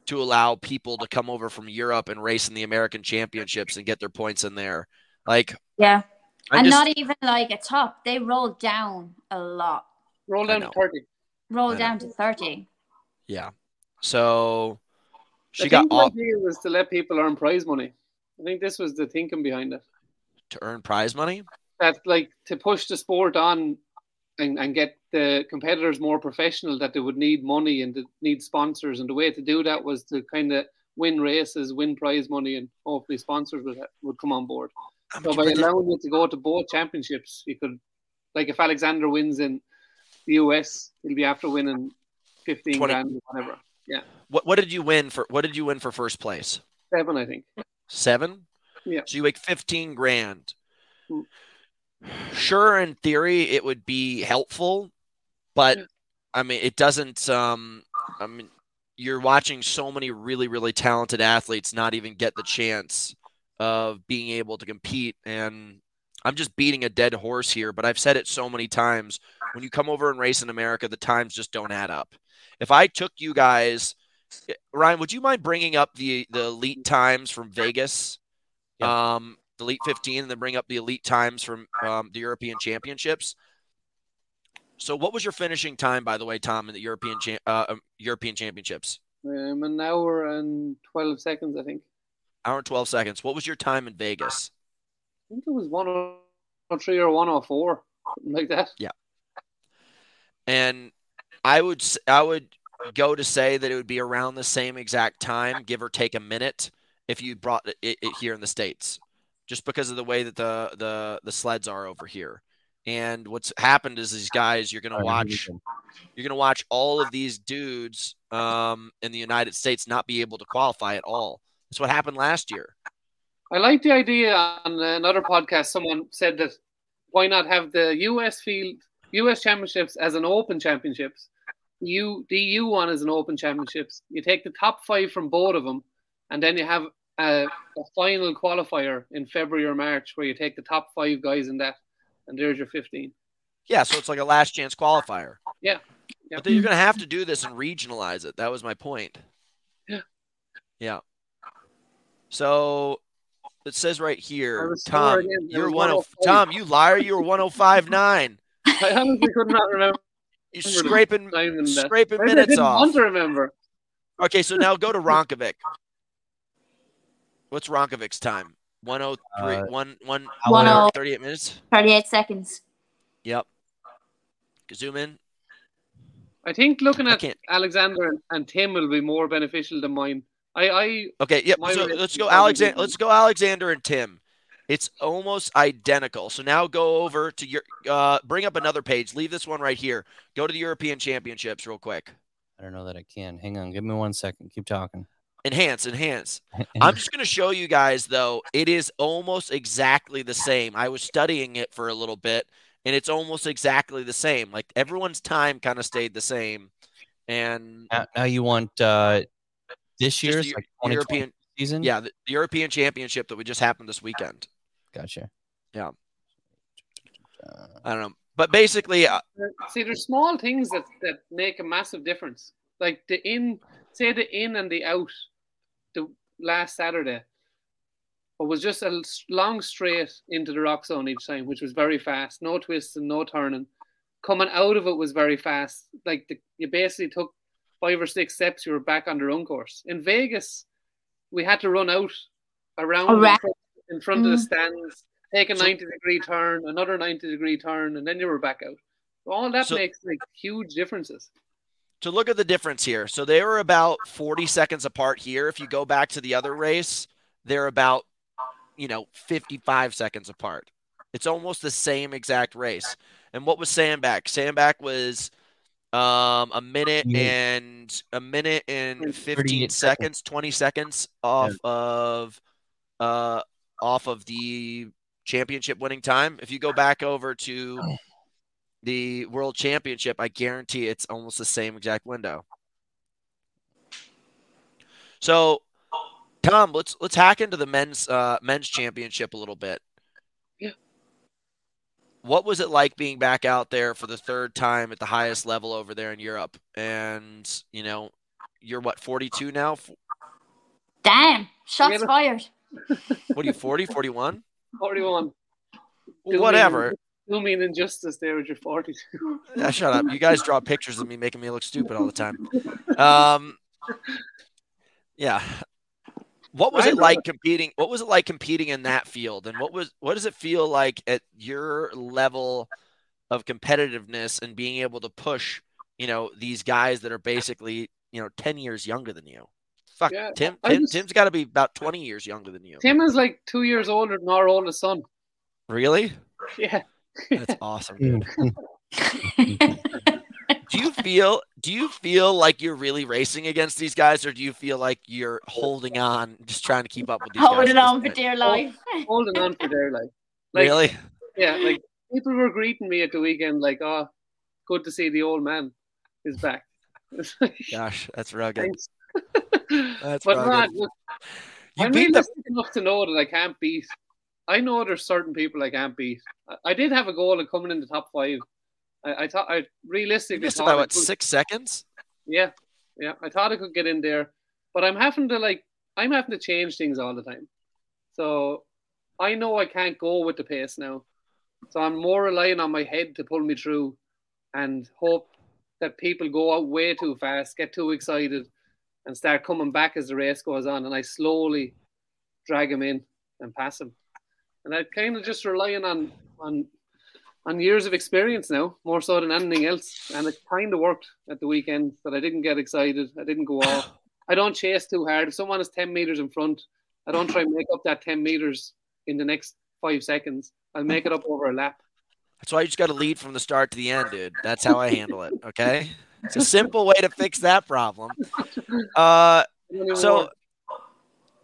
Speaker 2: to allow people to come over from Europe and race in the American championships and get their points in there. Like
Speaker 3: Yeah.
Speaker 2: I'm
Speaker 3: and
Speaker 2: just,
Speaker 3: not even like a top. They rolled down a lot.
Speaker 4: Roll down to thirty.
Speaker 3: Rolled
Speaker 2: I
Speaker 3: down to 30.
Speaker 2: yeah. So she
Speaker 4: I
Speaker 2: got
Speaker 4: think the
Speaker 2: off
Speaker 4: idea was to let people earn prize money. I think this was the thinking behind it.
Speaker 2: to earn prize money.
Speaker 4: That like to push the sport on and, and get the competitors more professional. That they would need money and to need sponsors, and the way to do that was to kind of win races, win prize money, and hopefully sponsors would would come on board. So by allowing you to go to both championships, you could, like, if Alexander wins in the US, he'll be after winning fifteen
Speaker 2: 20.
Speaker 4: grand or whatever. Yeah.
Speaker 2: What what did you win for what did you win for first place?
Speaker 4: Seven, I think.
Speaker 2: Seven?
Speaker 4: Yeah.
Speaker 2: So you make 15 grand.
Speaker 4: Mm.
Speaker 2: Sure, in theory, it would be helpful, but
Speaker 4: Yeah.
Speaker 2: I mean, it doesn't. Um, I mean, you're watching so many really, really talented athletes not even get the chance of being able to compete. And I'm just beating a dead horse here, but I've said it so many times. When you come over and race in America, the times just don't add up. If I took you guys, Ryan, would you mind bringing up the the elite times from Vegas? Um, the elite 15, and then bring up the elite times from um, the European Championships. So, what was your finishing time, by the way, Tom, in the European cha- uh, um, European Championships?
Speaker 4: Um, an hour and twelve seconds, I think.
Speaker 2: Hour and 12 seconds. What was your time in Vegas?
Speaker 4: I think it was one hundred three or one hundred four, something like that. Yeah.
Speaker 2: And I would s- I would go to say that it would be around the same exact time, give or take a minute, if you brought it, it, it here in the states, just because of the way that the the the sleds are over here. And what's happened is these guys you're gonna watch you're gonna watch all of these dudes um, in the United States not be able to qualify at all. That's what happened last year.
Speaker 4: I like the idea on another podcast. Someone said that why not have the US field, US championships as an open championships, you the EU one is an open championships. You take the top five from both of them, and then you have a, a final qualifier in February or March where you take the top five guys in that, and there's your fifteen.
Speaker 2: Yeah, so it's like a last chance qualifier.
Speaker 4: Yeah. Yeah.
Speaker 2: But then you're going to have to do this and regionalize it. That was my point.
Speaker 4: Yeah.
Speaker 2: Yeah. So it says right here, Tom,
Speaker 4: sure again, it
Speaker 2: oh
Speaker 4: you're
Speaker 2: one oh
Speaker 4: 105.
Speaker 2: Tom, you liar, you were 1059.
Speaker 4: I honestly could not remember
Speaker 2: You're
Speaker 4: Remember
Speaker 2: scraping
Speaker 4: time in that.
Speaker 2: scraping
Speaker 4: Maybe I
Speaker 2: minutes
Speaker 4: didn't
Speaker 2: off.
Speaker 4: want to remember.
Speaker 2: Okay, so now go to Rončević. What's Rončević's time? 103
Speaker 1: Uh,
Speaker 2: one one
Speaker 3: One oh-
Speaker 2: 38 minutes.
Speaker 3: 38 seconds.
Speaker 2: Yep. Zoom in.
Speaker 4: I think looking at Alexander and, and Tim will be more beneficial than mine. I, I
Speaker 2: Okay, yep. So let's go Alexander. Let's go Alexander and Tim. It's almost identical. So now go over to your uh, bring up another page. Leave this one right here. Go to the European Championships real quick.
Speaker 1: I don't know that I can. Hang on. Give me one second. Keep talking.
Speaker 2: Enhance, enhance. I'm just going to show you guys though. It is almost exactly the same. I was studying it for a little bit, and it's almost exactly the same. Like everyone's time kind of stayed the same, and
Speaker 1: now, now you want uh, this year's
Speaker 2: the,
Speaker 1: like
Speaker 2: European,
Speaker 1: season?
Speaker 2: yeah, the, the European Championship that we just happened this weekend.
Speaker 1: Gotcha.
Speaker 2: Yeah.
Speaker 1: Uh,
Speaker 2: I don't know, but basically, uh,
Speaker 4: see there's small things that, that make a massive difference. Like the in say the in and the out the last Saturday. but was just a long straight into the rock zone each time, which was very fast. No twists and no turning. Coming out of it was very fast. Like the, you basically took five or six steps, you were back on the run course. In Vegas, we had to run out around in front, in front mm. of the mm. stands, take a 90 degree turn, another 90 degree turn, and then you were back out. All that so, makes like huge differences.
Speaker 2: To look at the difference here. So they were about 40 seconds apart here. If you go back to the other race, they're about, you know, 55 seconds apart. It's almost the same exact race. And what was Sandbach? Sandbach was um a minute and a minute and 15 seconds 20 seconds off of uh off of the championship winning time if you go back over to the world championship i guarantee it's almost the same exact window so tom let's let's hack into the men's uh men's championship a little bit Yeah. what was it like being back out there for the third time at the highest level over there in Europe? And, you know, you're what, 42 now?
Speaker 3: Damn, shots fired.
Speaker 2: What are you, 40, 41?
Speaker 4: 41.
Speaker 2: Whatever.
Speaker 4: Do mean injustice there with your 42.
Speaker 2: Yeah, shut up. You guys draw pictures of me making me look stupid all the time. Um, yeah. What was it like competing? What was it like competing in that field? And what was what does it feel like at your level of competitiveness and being able to push, you know, these guys that are basically, you know, 10 years younger than you? Fuck, yeah, Tim, Tim just, Tim's got to be about 20 years younger than you.
Speaker 4: Tim is like 2 years older than our oldest son.
Speaker 2: Really?
Speaker 4: Yeah.
Speaker 2: That's awesome. Dude. do you feel do you feel like you're really racing against these guys or do you feel like you're holding on just trying to keep up with these
Speaker 3: holding on for dear life
Speaker 4: holding on for dear life
Speaker 2: like, really
Speaker 4: yeah like people were greeting me at the weekend like oh good to see the old man is back
Speaker 2: gosh that's rugged
Speaker 4: that's but man look, i'm realistic the... enough to know that i can't beat i know there's certain people i can't beat I, I did have a goal of coming in the top five I, I thought I realistically
Speaker 2: missed about what, six seconds.
Speaker 4: Yeah, yeah. I thought I could get in there, but I'm having to like I'm having to change things all the time. So I know I can't go with the pace now. So I'm more relying on my head to pull me through, and hope that people go out way too fast, get too excited, and start coming back as the race goes on, and I slowly drag him in and pass him. And I kind of just relying on on on years of experience now, more so than anything else. And it kind of worked at the weekend that I didn't get excited. I didn't go off. I don't chase too hard. If someone is 10 meters in front, I don't try and make up that 10 meters in the next five seconds. I'll make it up over a lap.
Speaker 2: That's why you just got to lead from the start to the end, dude. That's how I handle it. Okay. It's a simple way to fix that problem. Uh, so,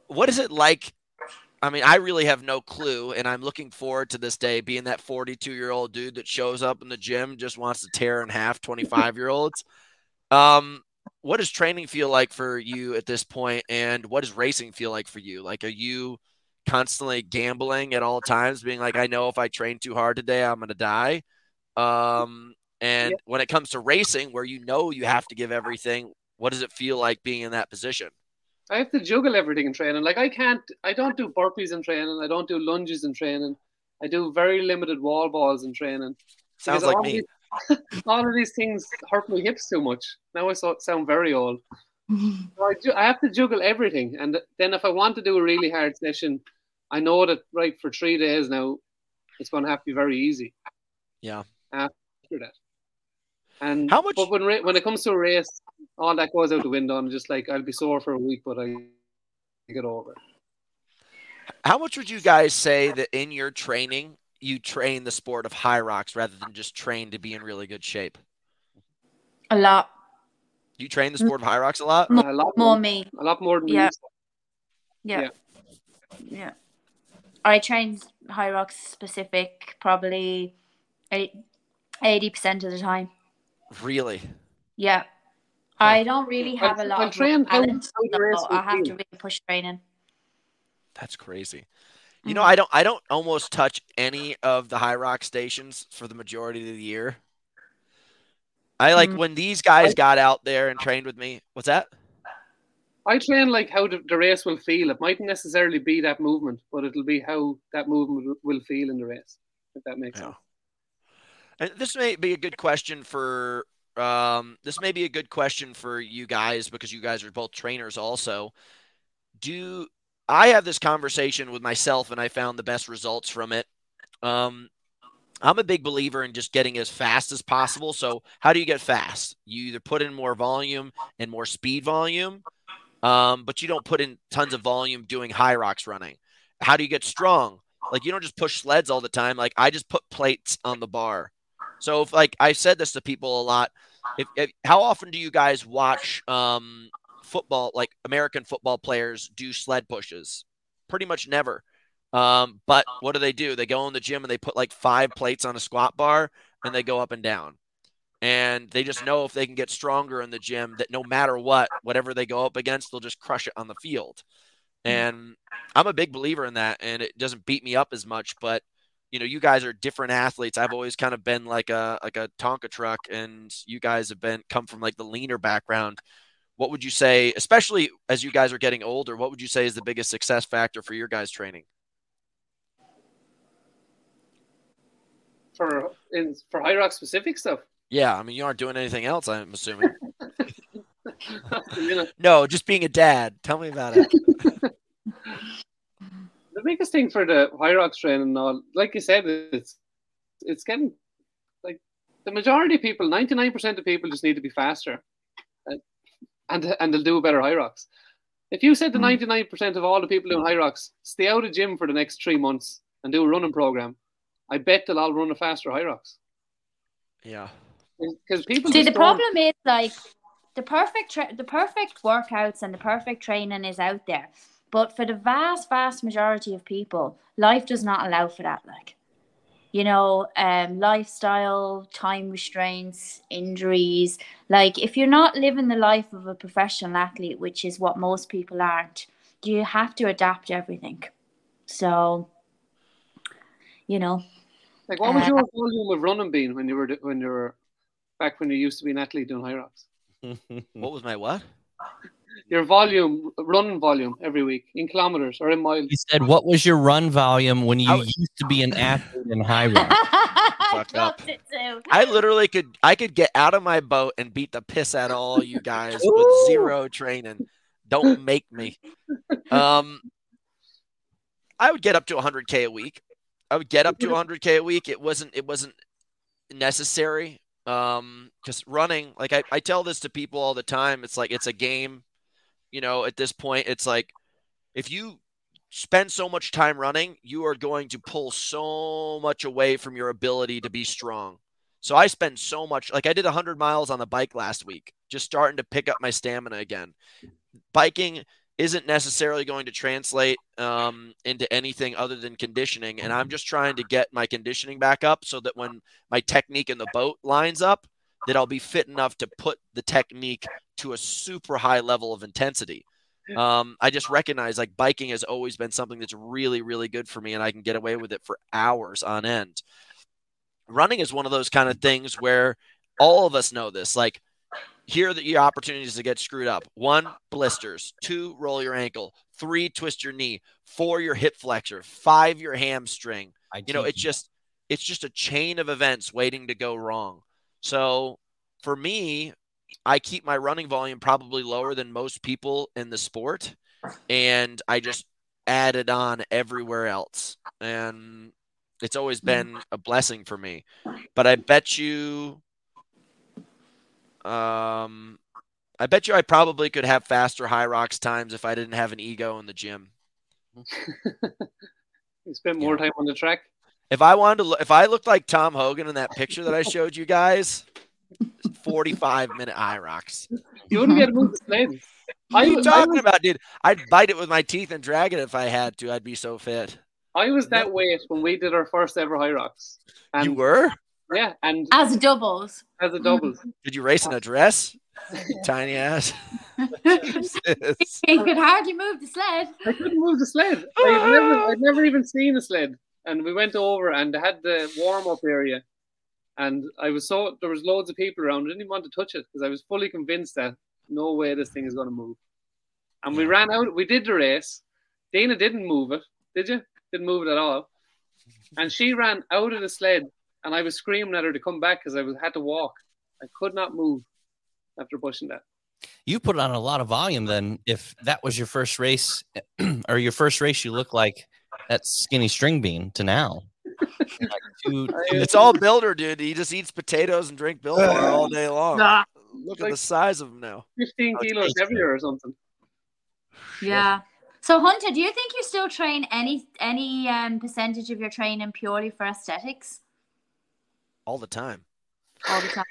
Speaker 2: what is it like I mean, I really have no clue, and I'm looking forward to this day being that 42 year old dude that shows up in the gym just wants to tear in half 25 year olds. Um, what does training feel like for you at this point, and what does racing feel like for you? Like, are you constantly gambling at all times, being like, I know if I train too hard today, I'm going to die? Um, and yeah. when it comes to racing, where you know you have to give everything, what does it feel like being in that position?
Speaker 4: I have to juggle everything in training. Like I can't, I don't do burpees in training. I don't do lunges in training. I do very limited wall balls in training.
Speaker 2: Sounds like me.
Speaker 4: These, all of these things hurt my hips too much. Now I sound very old. so I, ju- I have to juggle everything, and then if I want to do a really hard session, I know that right for three days now, it's going to have to be very easy.
Speaker 2: Yeah.
Speaker 4: After that. And how much? But when when it comes to a race, all that goes out the window. I'm just like I'll be sore for a week, but I get over it.
Speaker 2: How much would you guys say that in your training you train the sport of Hyrox rather than just train to be in really good shape?
Speaker 3: A lot.
Speaker 2: You train the sport of Hyrox a lot?
Speaker 3: More, a lot more, more me.
Speaker 4: A lot more than
Speaker 3: yeah. Yeah. yeah. Yeah. I train Hyrox specific probably 80% of the time.
Speaker 2: Really?
Speaker 3: Yeah. I don't really have a lot of talent, so I have to really push training.
Speaker 2: That's crazy. You mm. know, I don't I don't almost touch any of the Hyrox stations for the majority of the year. I like mm. when these guys got out there and trained with me. What's that?
Speaker 4: I train like how the, the race will feel. It mightn't necessarily be that movement, but it'll be how that movement will- will feel in the race. If that makes
Speaker 2: Yeah.
Speaker 4: sense.
Speaker 2: And this may be a good question for um, this may be a good question for you guys because you guys are both trainers also. Do I have this conversation with myself and I found the best results from it? Um, I'm a big believer in just getting as fast as possible. So how do you get fast? You either put in more volume and more speed volume, um, but you don't put in tons of volume doing Hyrox running. How do you get strong? Like you don't just push sleds all the time. Like I just put plates on the bar. So if like I said this to people a lot, if, if how often do you guys watch um, football, like American football players do sled pushes? Pretty much never. Um, but what do they do? They go in the gym and they put like five plates on a squat bar and they go up and down. And they just know if they can get stronger in the gym that no matter what, whatever they go up against, they'll just crush it on the field. And I'm a big believer in that, and it doesn't beat me up as much. But you know, you guys are different athletes. I've always kind of been like a like a Tonka truck, and you guys have been come from like the leaner background. What would you say, especially as you guys are getting older? What would you say is the biggest success factor for your guys' training?
Speaker 4: For in for Hyrox specific stuff.
Speaker 2: Yeah, I mean, you aren't doing anything else. I'm assuming. No, just being a dad. Tell me about it.
Speaker 4: the biggest thing for the Hyrox training and all, like you said, it's it's getting like the majority of people, ninety nine percent of people, just need to be faster, and and, and they'll do a better Hyrox. If you said to
Speaker 3: Mm.
Speaker 4: ninety nine percent of all the people doing Hyrox, stay out of gym for the next three months and do a running program, I bet they'll all run a faster Hyrox.
Speaker 2: Yeah.
Speaker 4: Because people
Speaker 3: See, the
Speaker 4: don't-
Speaker 3: problem is like the perfect tra- the perfect workouts and the perfect training is out there, but for the vast vast majority of people, life does not allow for that. Like, you know, um, lifestyle, time restraints, injuries. Like, if you're not living the life of a professional athlete, which is what most people aren't, you have to adapt everything. So, you know,
Speaker 4: Like, what was
Speaker 3: Uh,
Speaker 4: your volume of running been when you were when you were back when you used to be an athlete doing Hyrox?
Speaker 2: What was my what?
Speaker 4: Your volume, run volume every week in kilometers or in miles.
Speaker 1: He said, "What was your run volume when you
Speaker 2: I was-
Speaker 1: used to be an athlete in high rock?"
Speaker 3: I
Speaker 2: Fucked up.
Speaker 3: it too.
Speaker 2: I literally could I could get out of my boat and beat the piss out of all you guys with zero training. Don't make me. Um I would get up to 100k a week. I would get up to 100k a week. It wasn't it wasn't necessary um cuz running like I, I tell this to people all the time it's like it's a game you know at this point it's like if you spend so much time running you are going to pull so much away from your ability to be strong so I spend so much like I did 100 miles on the bike last week just starting to pick up my stamina again biking isn't necessarily going to translate um, into anything other than conditioning. And I'm just trying to get my conditioning back up so that when my technique in the boat lines up, that I'll be fit enough to put the technique to a super high level of intensity. Um, I just recognize like biking has always been something that's really, really good for me, and I can get away with it for hours on end. Running is one of those kind of things where all of us know this. Like, here are the your opportunities to get screwed up. One, blisters. Two, roll your ankle. Three, twist your knee. Four, your hip flexor. Five, your hamstring.
Speaker 1: I
Speaker 2: You know, it's just it's just a chain of events waiting to go wrong. So for me, I keep my running volume probably lower than most people in the sport, and I just add it on everywhere else. And it's always been a blessing for me. But I bet you um I bet you I probably could have faster Hyrox times if I didn't have an ego in the gym.
Speaker 4: You spent more time on the track.
Speaker 2: If I wanted to, look, if I looked like Tom Hogan in that picture that I showed you guys, 45 minute Hyrox.
Speaker 4: You wouldn't be able to move the sled.
Speaker 2: What are you talking about, dude? I'd bite it with my teeth and drag it if I had to. I'd be so fit.
Speaker 4: I was that weight when we did our first ever Hyrox. And
Speaker 2: you were?
Speaker 4: yeah, and
Speaker 3: As doubles.
Speaker 4: as a doubles.
Speaker 2: Did you race in a dress? Tiny ass.
Speaker 3: He could hardly move the sled.
Speaker 4: I couldn't move the sled. Oh, I'd never, oh. I'd never even seen a sled. And we went over and had the warm up area. And I was so there was loads of people around. I didn't even want to touch it because I was fully convinced that no way this thing is going to move. And we ran out. We did the race. Dina didn't move it, did you? Didn't move it at all. And she ran out of the sled, and I was screaming at her to come back because I was had to walk. I could not move after pushing that.
Speaker 1: You put on a lot of volume then. If that was your first race, or your first race, you look like that skinny string bean to now. Like two- two-
Speaker 2: It's all builder, dude. He just eats potatoes and drink builder Bar all day long.
Speaker 4: Nah,
Speaker 2: Look at
Speaker 4: like-
Speaker 2: the size of him now.
Speaker 4: 15
Speaker 1: Oh,
Speaker 4: kilos heavier or something.
Speaker 3: Yeah. So Hunter, do you think you still train any any um percentage of your training purely for aesthetics
Speaker 2: All the time.
Speaker 3: all the time?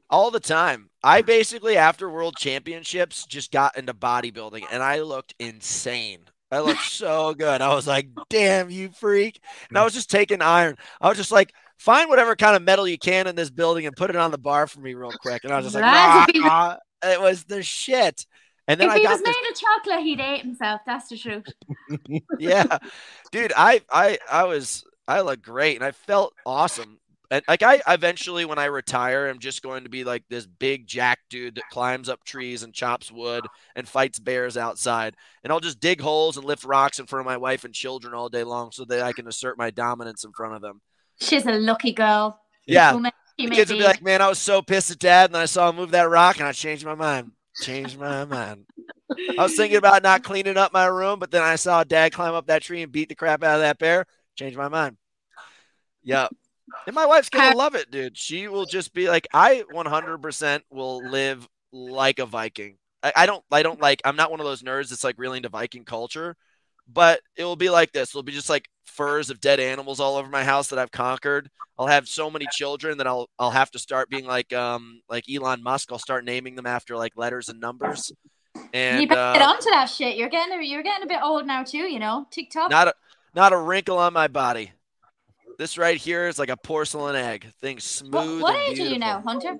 Speaker 2: All the time. I basically, after world championships, just got into bodybuilding and I looked insane. I looked so good. I was like, damn, you freak. And I was just taking iron. I was just like, find whatever kind of metal you can in this building and put it on the bar for me real quick. And I was just like, "Ah, ah." it was the shit. And then
Speaker 3: if
Speaker 2: I
Speaker 3: he
Speaker 2: got
Speaker 3: was
Speaker 2: this
Speaker 3: made of chocolate, he'd ate himself. That's the truth.
Speaker 2: yeah dude i i i was i looked great and i felt awesome like i eventually when i retire i'm just going to be like this big jack dude that climbs up trees and chops wood and fights bears outside and i'll just dig holes and lift rocks in front of my wife and children all day long so that i can assert my dominance in front of them
Speaker 3: She's a lucky girl.
Speaker 2: yeah
Speaker 3: Woman
Speaker 2: the kids would
Speaker 3: be.
Speaker 2: be like man i was so pissed at dad and i saw him move that rock and i changed my mind changed my mind I was thinking about not cleaning up my room, but then I saw dad climb up that tree and beat the crap out of that bear. Changed my mind. Yep. And my wife's gonna love it, dude. She will just be like, I 100% will live like a Viking. I, I don't, I don't like. I'm not one of those nerds that's like really into Viking culture, but it will be like this. It'll be just like furs of dead animals all over my house that I've conquered. I'll have so many children that I'll, I'll have to start being like, um, like Elon Musk. I'll start naming them after like letters and numbers. And
Speaker 3: you better
Speaker 2: uh,
Speaker 3: get onto that shit. You're getting you're getting a bit old now too. You know, TikTok.
Speaker 2: not a not a wrinkle on my body. This right here is like a porcelain egg. Thing smooth.
Speaker 3: what what
Speaker 2: and
Speaker 3: age are you now. Hunter?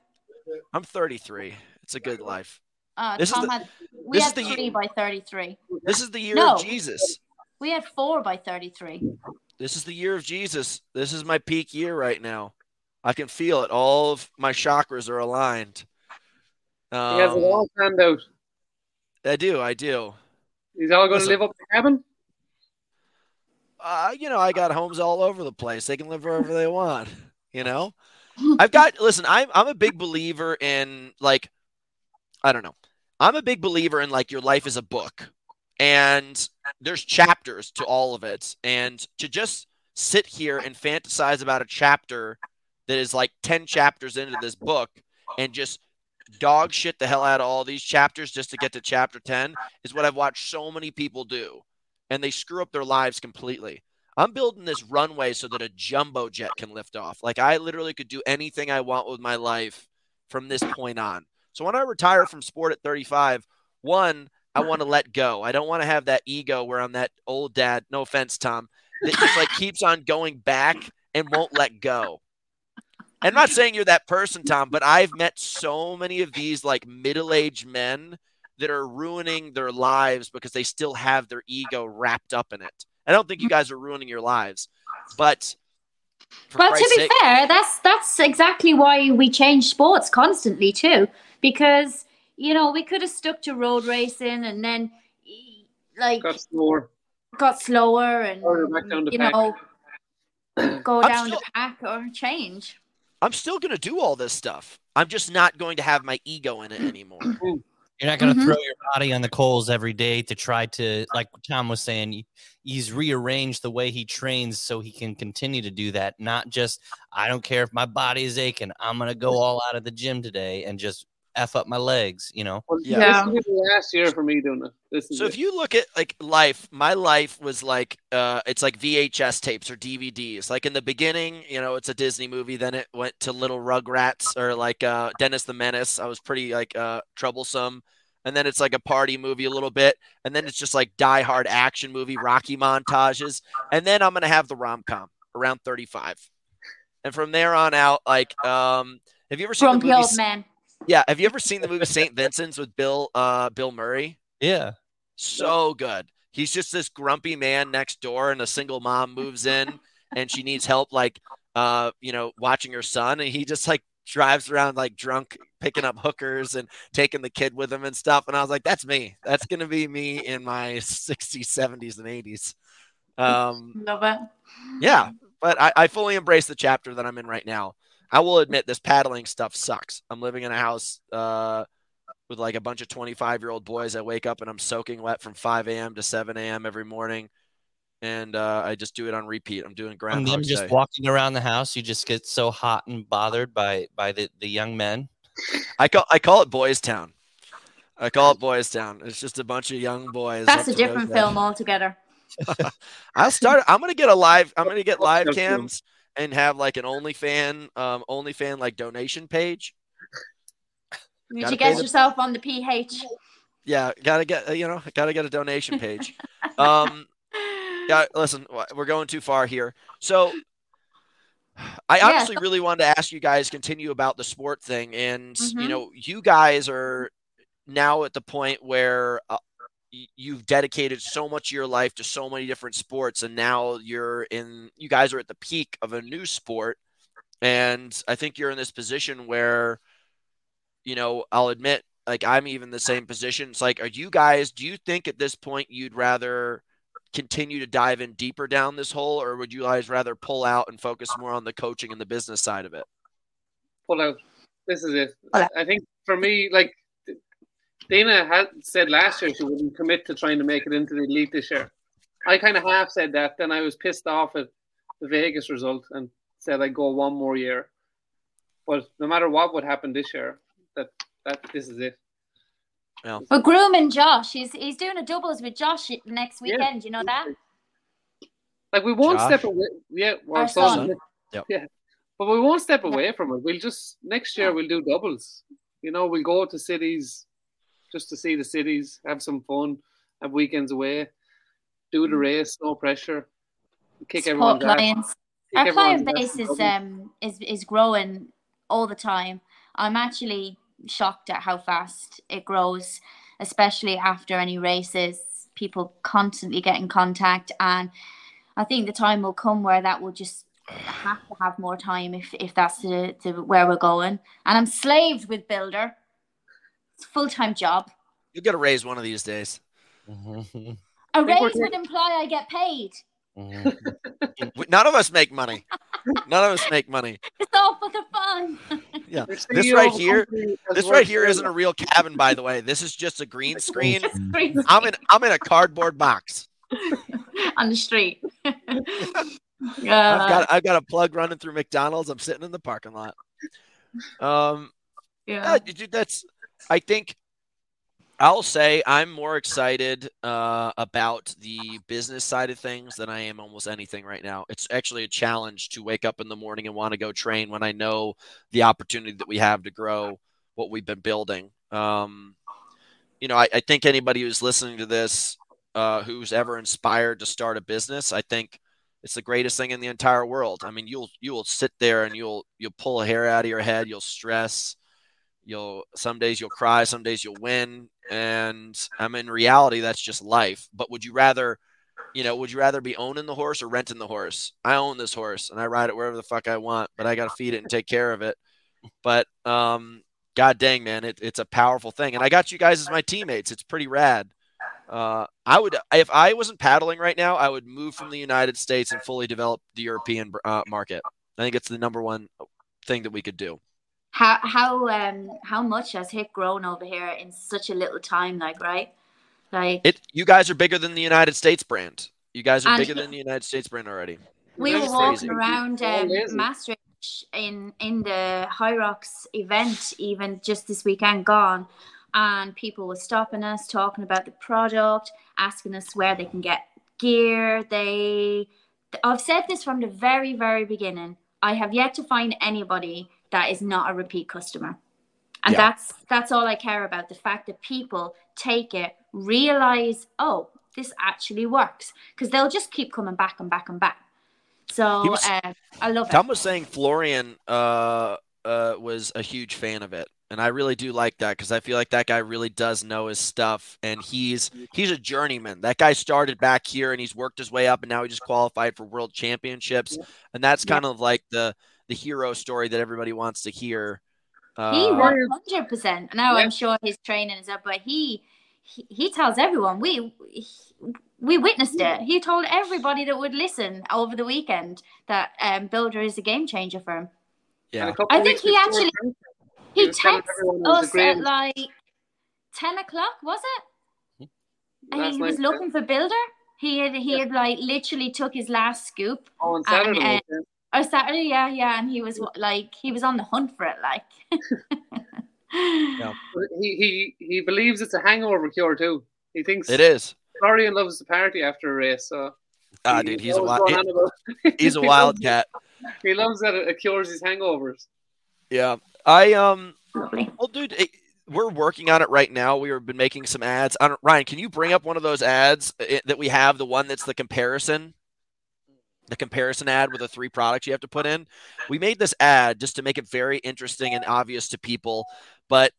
Speaker 2: I'm 33. It's a good life.
Speaker 3: Uh,
Speaker 2: This is the-
Speaker 3: had we
Speaker 2: this
Speaker 3: had
Speaker 2: is the-
Speaker 3: three by thirty-three.
Speaker 2: This is the year
Speaker 3: No.
Speaker 2: of Jesus.
Speaker 3: We had four by thirty-three.
Speaker 2: This is the year of Jesus. This is my peak year right now. I can feel it. All of my chakras are aligned.
Speaker 4: He has it
Speaker 2: Um,
Speaker 4: all planned out.
Speaker 2: I do. I do.
Speaker 4: He's all going to live up in the cabin.
Speaker 2: Uh, you know, I got homes all over the place. They can live wherever they want. You know, I've got. Listen, I'm I'm a big believer in like, I don't know. I'm a big believer in like your life is a book, and there's chapters to all of it, and to just sit here and fantasize about a chapter that is like ten chapters into this book and just dog shit the hell out of all these chapters just to get to chapter 10 is what I've watched so many people do and they screw up their lives completely. I'm building this runway so that a jumbo jet can lift off. Like I literally could do anything I want with my life from this point on. So when I retire from sport at 35, one, I want to let go. I don't want to have that ego where I'm that old dad, no offense, Tom, that just like keeps on going back and won't let go. I'm not saying you're that person, Tom, but I've met so many of these like middle-aged men that are ruining their lives because they still have their ego wrapped up in it. I don't think you guys are ruining your lives, but for
Speaker 3: Well, to be
Speaker 2: sake-
Speaker 3: fair, that's that's exactly why we change sports constantly too, because you know we could have stuck to road racing and then like
Speaker 4: Got slower.
Speaker 3: got slower and
Speaker 4: back down the
Speaker 3: you
Speaker 4: pack.
Speaker 3: know go
Speaker 2: I'm
Speaker 3: down
Speaker 2: still-
Speaker 3: the pack or change.
Speaker 2: I'm still going to do all this stuff. I'm just not going to have my ego in it anymore. Mm.
Speaker 1: You're not going to
Speaker 3: Mhm.
Speaker 1: throw your body on the coals every day to try to, like Tom was saying, he's rearranged the way he trains so he can continue to do that. Not just, I don't care if my body is aching, I'm going to go all out of the gym today and just F up my legs, you know?
Speaker 4: Well,
Speaker 2: Yeah.
Speaker 4: This is the last year for me doing it. This
Speaker 2: So
Speaker 4: it.
Speaker 2: if you look at like life, my life was like uh it's like VHS tapes or DVDs. Like in the beginning, you know, it's a Disney movie, then it went to Little Rugrats or like uh Dennis the Menace. I was pretty like uh troublesome. And then it's like a party movie a little bit, and then it's just like die hard action movie, Rocky montages, and then I'm gonna have the rom com around 35, and from there on out, like, um, have you ever seen the
Speaker 3: Grumpy
Speaker 2: movie?
Speaker 3: old man.
Speaker 2: Yeah, have you ever seen the movie Saint Vincent's with Bill uh Bill Murray?
Speaker 1: Yeah.
Speaker 2: So good. He's just this grumpy man next door, and a single mom moves in, and she needs help, like, uh, you know, watching her son, and he just like drives around like drunk, picking up hookers and taking the kid with him and stuff. And I was like, that's me. That's gonna be me in my 60s, 70s, and 80s. Um,
Speaker 3: Love it.
Speaker 2: yeah, but I, I fully embrace the chapter that I'm in right now. I will admit this paddling stuff sucks. I'm living in a house uh, with like a bunch of 25 year old boys. I wake up and I'm soaking wet from 5 a.m. to 7 a.m. every morning. And uh, I just do it on repeat. I'm doing
Speaker 1: And
Speaker 2: Groundhog
Speaker 1: them just
Speaker 2: Day.
Speaker 1: walking around the house, you just get so hot and bothered by by the, the young men.
Speaker 2: I call I call it Boys Town. I call it Boys Town. It's just a bunch of young boys.
Speaker 3: That's a different film altogether.
Speaker 2: I'll start. I'm gonna get a live. I'm gonna get live
Speaker 4: Okay.
Speaker 2: cams and have like an OnlyFan, um, OnlyFan like donation page. Gotta
Speaker 3: you
Speaker 2: pay
Speaker 3: get
Speaker 2: the-
Speaker 3: yourself on the PH?
Speaker 2: Yeah, gotta get uh, you know, gotta get a donation page. um, yeah, listen, we're going too far here. So, I
Speaker 3: Yeah,
Speaker 2: honestly really wanted to ask you guys continue about the sport thing, and you
Speaker 3: Mhm.
Speaker 2: know, you guys are now at the point where. Uh, You've dedicated so much of your life to so many different sports, and now you're in. You guys are at the peak of a new sport, and I think you're in this position where, you know, I'll admit, like I'm even the same position. It's like, are you guys? Do you think at this point you'd rather continue to dive in deeper down this hole, or would you guys rather pull out and focus more on the coaching and the business side of it?
Speaker 4: pull out. This is it. I think for me, like Dina had said last year, she wouldn't commit to trying to make it into the elite this year. I kind of half said that. Then I was pissed off at the Vegas result and said I'd go one more year. But no matter what would happen this year, that that this is it.
Speaker 3: We're grooming Josh. He's he's doing a doubles with Josh next
Speaker 4: Yeah.
Speaker 3: weekend. You know that?
Speaker 4: Like we won't
Speaker 1: Josh?
Speaker 4: step away. Yeah, our,
Speaker 3: Our
Speaker 4: son.
Speaker 3: son.
Speaker 2: Yep.
Speaker 4: Yeah, but we won't step away from it. We'll just next year we'll do doubles. You know, we'll go to cities just to see the cities, have some fun, have weekends away, do the race, no pressure, kick
Speaker 3: Support
Speaker 4: everyone's
Speaker 3: clients. Our client base is um is is growing all the time. I'm actually shocked at how fast it grows, especially after any races. People constantly get in contact, and I think the time will come where that will just have to have more time if if that's the, the where we're going. And I'm slaved with Builder. It's a full time job.
Speaker 2: You'll get a raise one of these days.
Speaker 3: A raise would imply I get paid.
Speaker 1: Mhm.
Speaker 2: None of us make money. None of us make money.
Speaker 3: It's all for the fun.
Speaker 2: Yeah. This right
Speaker 4: of a
Speaker 2: here-
Speaker 4: company has
Speaker 2: This
Speaker 4: worked
Speaker 2: right here
Speaker 4: very
Speaker 2: isn't a real cabin, by the way. This is just a green screen.
Speaker 3: Green
Speaker 2: I'm in. I'm in a cardboard box.
Speaker 3: on the street.
Speaker 2: I've
Speaker 3: yeah,
Speaker 2: got. I've got a plug running through McDonald's. I'm sitting in the parking lot. Um.
Speaker 3: yeah.
Speaker 2: Yeah, that's. I think I'll say I'm more excited uh, about the business side of things than I am almost anything right now. It's actually a challenge to wake up in the morning and want to go train when I know the opportunity that we have to grow what we've been building. Um, you know, I, I think anybody who's listening to this, uh, who's ever inspired to start a business, I think it's the greatest thing in the entire world. I mean, you'll you will sit there and you'll you'll pull a hair out of your head, you'll stress, you'll some days you'll cry, some days you'll win, and I mean, in reality, that's just life. But would you rather, you know, would you rather be owning the horse or renting the horse? I own this horse and I ride it wherever the fuck I want, but I got to feed it and take care of it. But um, god dang, man, it, it's a powerful thing, and I got you guys as my teammates. It's pretty rad. Uh, I would, if I wasn't paddling right now, I would move from the United States and fully develop the European uh, market. I think it's the number one thing that we could do.
Speaker 3: How how um how much has Hit grown over here in such a little time? Like right, like
Speaker 2: It, you guys are bigger than the United States brand. You guys are bigger than the United States brand already.
Speaker 3: we
Speaker 4: That's
Speaker 3: were walking
Speaker 2: crazy.
Speaker 3: around
Speaker 4: All
Speaker 3: um. Maastricht in in the Hyrox event even just this weekend gone, and people were stopping us, talking about the product, asking us where they can get gear. They, I've said this from the very very beginning. I have yet to find anybody that is not a repeat customer. And
Speaker 2: Yeah.
Speaker 3: that's that's all I care about. The fact that people take it, realize, oh, this actually works. Because they'll just keep coming back and back and back. So
Speaker 2: was-
Speaker 3: uh, I love it.
Speaker 2: Tom was saying Florian uh, uh, was a huge fan of it, and I really do like that because I feel like that guy really does know his stuff, and he's he's a journeyman. That guy started back here, and he's worked his way up, and now he just qualified for world championships, and that's
Speaker 3: Yeah.
Speaker 2: kind of like the the hero story that everybody wants to hear.
Speaker 3: he
Speaker 2: Uh,
Speaker 3: one hundred percent. Now
Speaker 4: Yeah.
Speaker 3: I'm sure his training is up, but he, he he tells everyone we we witnessed it. He told everybody that would listen over the weekend that um, Builder is a game changer for him.
Speaker 2: Yeah.
Speaker 3: I think he actually-
Speaker 4: Frankfurt,
Speaker 3: He
Speaker 4: was telling
Speaker 3: texted
Speaker 4: everyone it was
Speaker 3: us at like ten o'clock, was it? And
Speaker 4: Last
Speaker 3: he was
Speaker 4: night,
Speaker 3: looking for Builder. He had he had like literally took his last scoop
Speaker 4: Oh, on Saturday.
Speaker 3: and, uh,
Speaker 4: was it?
Speaker 3: or Saturday, yeah, yeah, and he was like he was on the hunt for it, like.
Speaker 2: Yeah.
Speaker 4: He, he he believes it's a hangover cure too. He thinks
Speaker 2: It is.
Speaker 4: Florian loves to party after a race, so
Speaker 2: Ah,
Speaker 4: he-
Speaker 2: dude, he's a wild,
Speaker 4: going on about-
Speaker 2: he's a
Speaker 4: he loves-
Speaker 2: wildcat.
Speaker 4: He loves that it cures his hangovers.
Speaker 2: Yeah. I um.
Speaker 3: Lovely.
Speaker 2: Well, dude, it, we're working on it right now. We have been making some ads. I don't, Ryan, can you bring up one of those ads eh, that we have? The one that's the comparison, the comparison ad with the three products you have to put in. We made this ad just to make it very interesting and obvious to people. But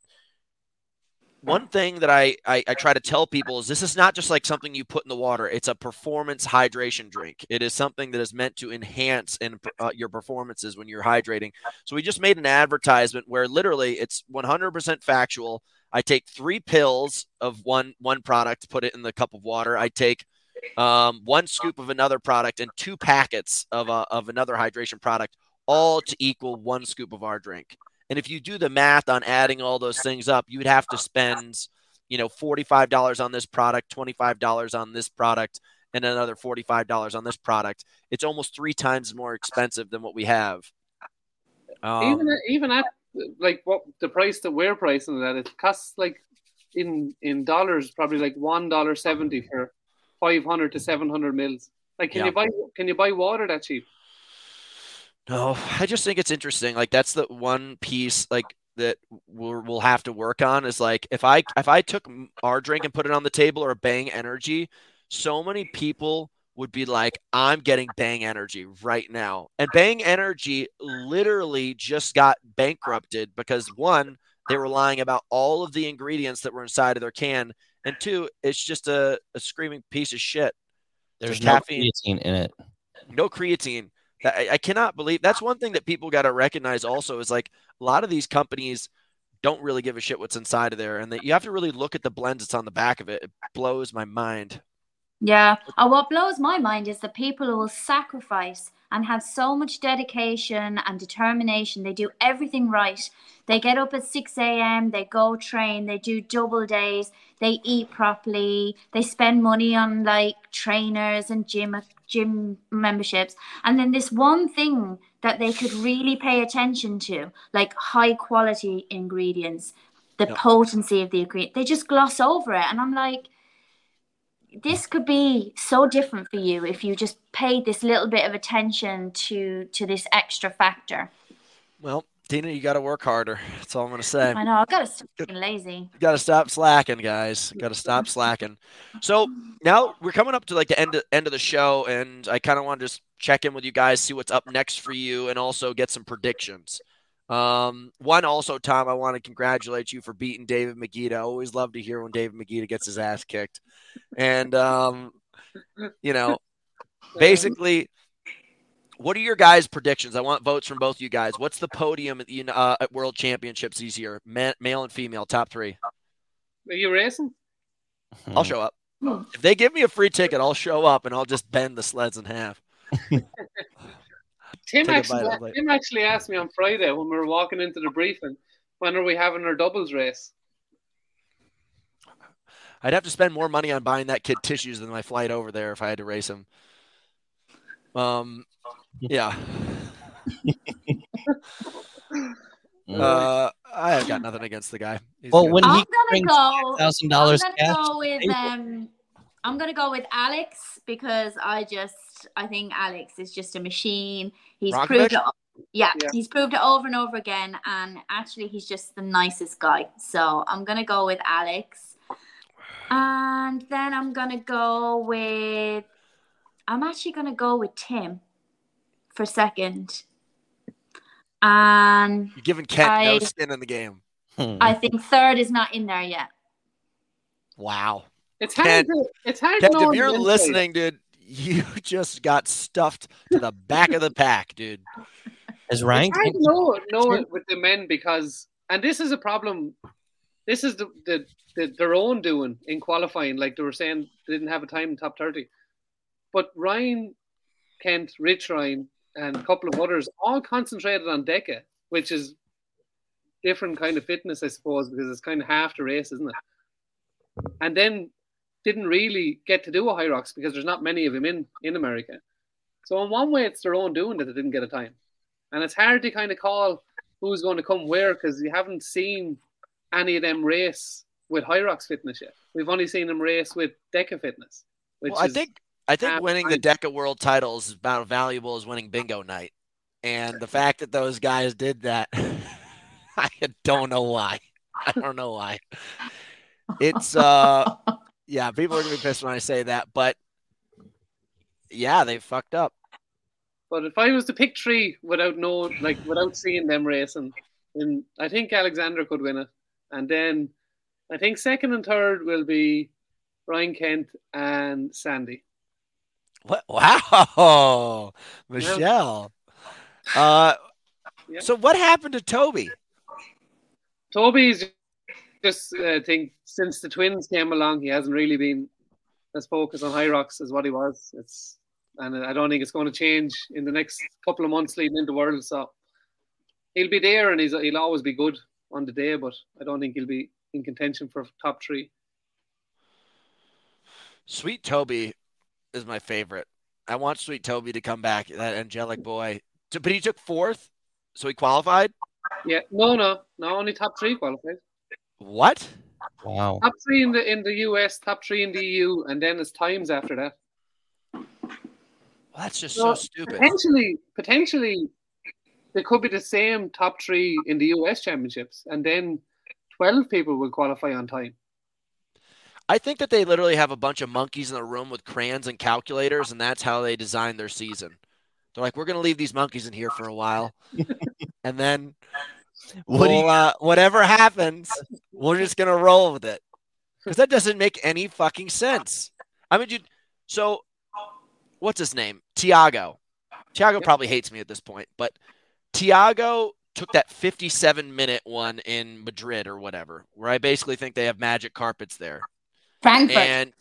Speaker 2: one thing that I, I I try to tell people is this is not just like something you put in the water. It's a performance hydration drink. It is something that is meant to enhance in uh, your performances when you're hydrating. So we just made an advertisement where literally it's 100% factual. I take three pills of one one product, put it in the cup of water. I take um, one scoop of another product and two packets of a, of another hydration product, all to equal one scoop of our drink. And if you do the math on adding all those things up, you would have to spend, you know, forty-five dollars on this product, twenty-five dollars on this product, and another forty-five dollars on this product. It's almost three times more expensive than what we have. Um,
Speaker 4: even at, even at like what the price that we're pricing that it costs like in in dollars probably like one dollar seventy for five hundred to seven hundred mils. Like, can
Speaker 2: Yeah.
Speaker 4: you buy can you buy water that cheap?
Speaker 2: No, I just think it's interesting. Like that's the one piece like that we'll, we'll have to work on is like if I if I took our drink and put it on the table or Bang Energy, so many people would be like, I'm getting Bang Energy right now. And Bang Energy literally just got bankrupted because one, they were lying about all of the ingredients that were inside of their can, and two, it's just a, a screaming piece of shit.
Speaker 1: There's
Speaker 2: The
Speaker 1: no
Speaker 2: caffeine-
Speaker 1: creatine in it.
Speaker 2: no creatine. I, I cannot believe that's one thing that people got to recognize also is like a lot of these companies don't really give a shit what's inside of there and that you have to really look at the blends that's on the back of it. It blows my mind.
Speaker 3: Yeah. And what blows my mind is the people who will sacrifice and have so much dedication and determination. They do everything right. They get up at 6 a.m., they go train, they do double days, they eat properly, they spend money on like trainers and gym gym memberships. And then this one thing that they could really pay attention to, like high quality ingredients, the
Speaker 2: Yeah.
Speaker 3: potency of the ingredient, they just gloss over it. And I'm like, this could be so different for you if you just paid this little bit of attention to to this extra factor.
Speaker 2: Well, Tina, you got to work harder. That's all I'm going to say.
Speaker 3: I know I've got to stop being lazy.
Speaker 2: got to stop slacking, guys. Got to stop slacking. So now we're coming up to like the end of, end of the show, and I kind of want to just check in with you guys, see what's up next for you, and also get some predictions. Um, one also, Tom, I want to congratulate you for beating David Magida. I always love to hear when David Magida gets his ass kicked, and um, you know, basically. What are your guys' predictions? I want votes from both you guys. What's the podium at, the, uh, at World Championships this year? Ma- male and female, top three.
Speaker 4: Are you racing?
Speaker 2: I'll show up. If they give me a free ticket, I'll show up and I'll just bend the sleds in half.
Speaker 4: Tim actually,
Speaker 2: bite.
Speaker 4: Tim actually asked me on Friday when we were walking into the briefing, when are we having our doubles race?
Speaker 2: I'd have to spend more money on buying that kid tissues than my flight over there if I had to race him. Um, yeah. Uh, I've got nothing against the guy. He's
Speaker 1: well,
Speaker 2: good.
Speaker 1: when
Speaker 3: I'm
Speaker 1: he
Speaker 3: gonna
Speaker 1: brings
Speaker 3: go.
Speaker 1: thousand
Speaker 3: I'm
Speaker 1: dollars
Speaker 3: gonna
Speaker 1: cash,
Speaker 3: go with
Speaker 1: table.
Speaker 3: um. I'm gonna go with Alex because I just I think Alex is just a machine. He's
Speaker 2: Rončević?
Speaker 3: proved it. Yeah,
Speaker 4: Yeah.
Speaker 3: he's proved it over and over again, and actually, he's just the nicest guy. So I'm gonna go with Alex, and then I'm gonna go with. I'm actually gonna go with Tim for second, and
Speaker 2: You're giving Kent no
Speaker 3: I-
Speaker 2: skin in the game.
Speaker 3: I think third is not in there yet.
Speaker 2: Wow.
Speaker 4: It's hard.
Speaker 2: Kent-
Speaker 4: to, it's hard
Speaker 2: Kent,
Speaker 4: to know.
Speaker 2: if you're
Speaker 4: on
Speaker 2: listening, dude, you just got stuffed to the back of the pack, dude.
Speaker 1: Is Ryan?
Speaker 4: It's hard to know, know it with the men because and this is a problem. This is the, the, the their own doing in qualifying. Like they were saying, they didn't have a time in top thirty, but Ryan Kent, Rich Ryan, and a couple of others all concentrated on DEKA, which is different kind of fitness, I suppose, because it's kind of half the race, isn't it? And then didn't really get to do a Hyrox because there's not many of them in in America. So in one way, it's their own doing that they didn't get a time, and it's hard to kind of call who's going to come where because you haven't seen any of them race with Hyrox fitness yet. We've only seen them race with DEKA fitness.
Speaker 2: Which well, I think I think winning the DEKA World titles is about as valuable as winning bingo night. And the fact that those guys did that, I don't know why. I don't know why. It's uh yeah, people are gonna be pissed when I say that, but yeah, they fucked up.
Speaker 4: But if I was to pick three without no like without seeing them racing, then I think Alexander could win it. And then I think second and third will be Ryan Kent and Sandy.
Speaker 2: What? Wow, Michelle. Yeah. Uh, yeah. so what happened to Toby?
Speaker 4: Toby's just I uh, think since the twins came along, he hasn't really been as focused on Hyrox as what he was. It's and I don't think it's going to change in the next couple of months leading into World. So he'll be there and he's he'll always be good on the day, but I don't think he'll be in contention for top three.
Speaker 2: Sweet Toby is my favorite. I want Sweet Toby to come back, that angelic boy. But he took fourth, so he qualified.
Speaker 4: Yeah, no, no, no, only top three qualified.
Speaker 2: What?
Speaker 1: Wow.
Speaker 4: Top three in the in the US, top three in the EU, and then it's times after that.
Speaker 2: Well, that's just so, so stupid.
Speaker 4: Potentially, potentially, there could be the same top three in the US championships, and then twelve people will qualify on time.
Speaker 2: I think that they literally have a bunch of monkeys in the room with crayons and calculators, and that's how they design their season. They're like, we're going to leave these monkeys in here for a while, and then what we'll, you... uh, whatever happens, we're just going to roll with it because that doesn't make any fucking sense. I mean, you so what's his name? Tiago. Tiago yep. probably hates me at this point, but Tiago took that 57 minute one in Madrid or whatever, where I basically think they have magic carpets there.
Speaker 3: Frankfurt.
Speaker 2: And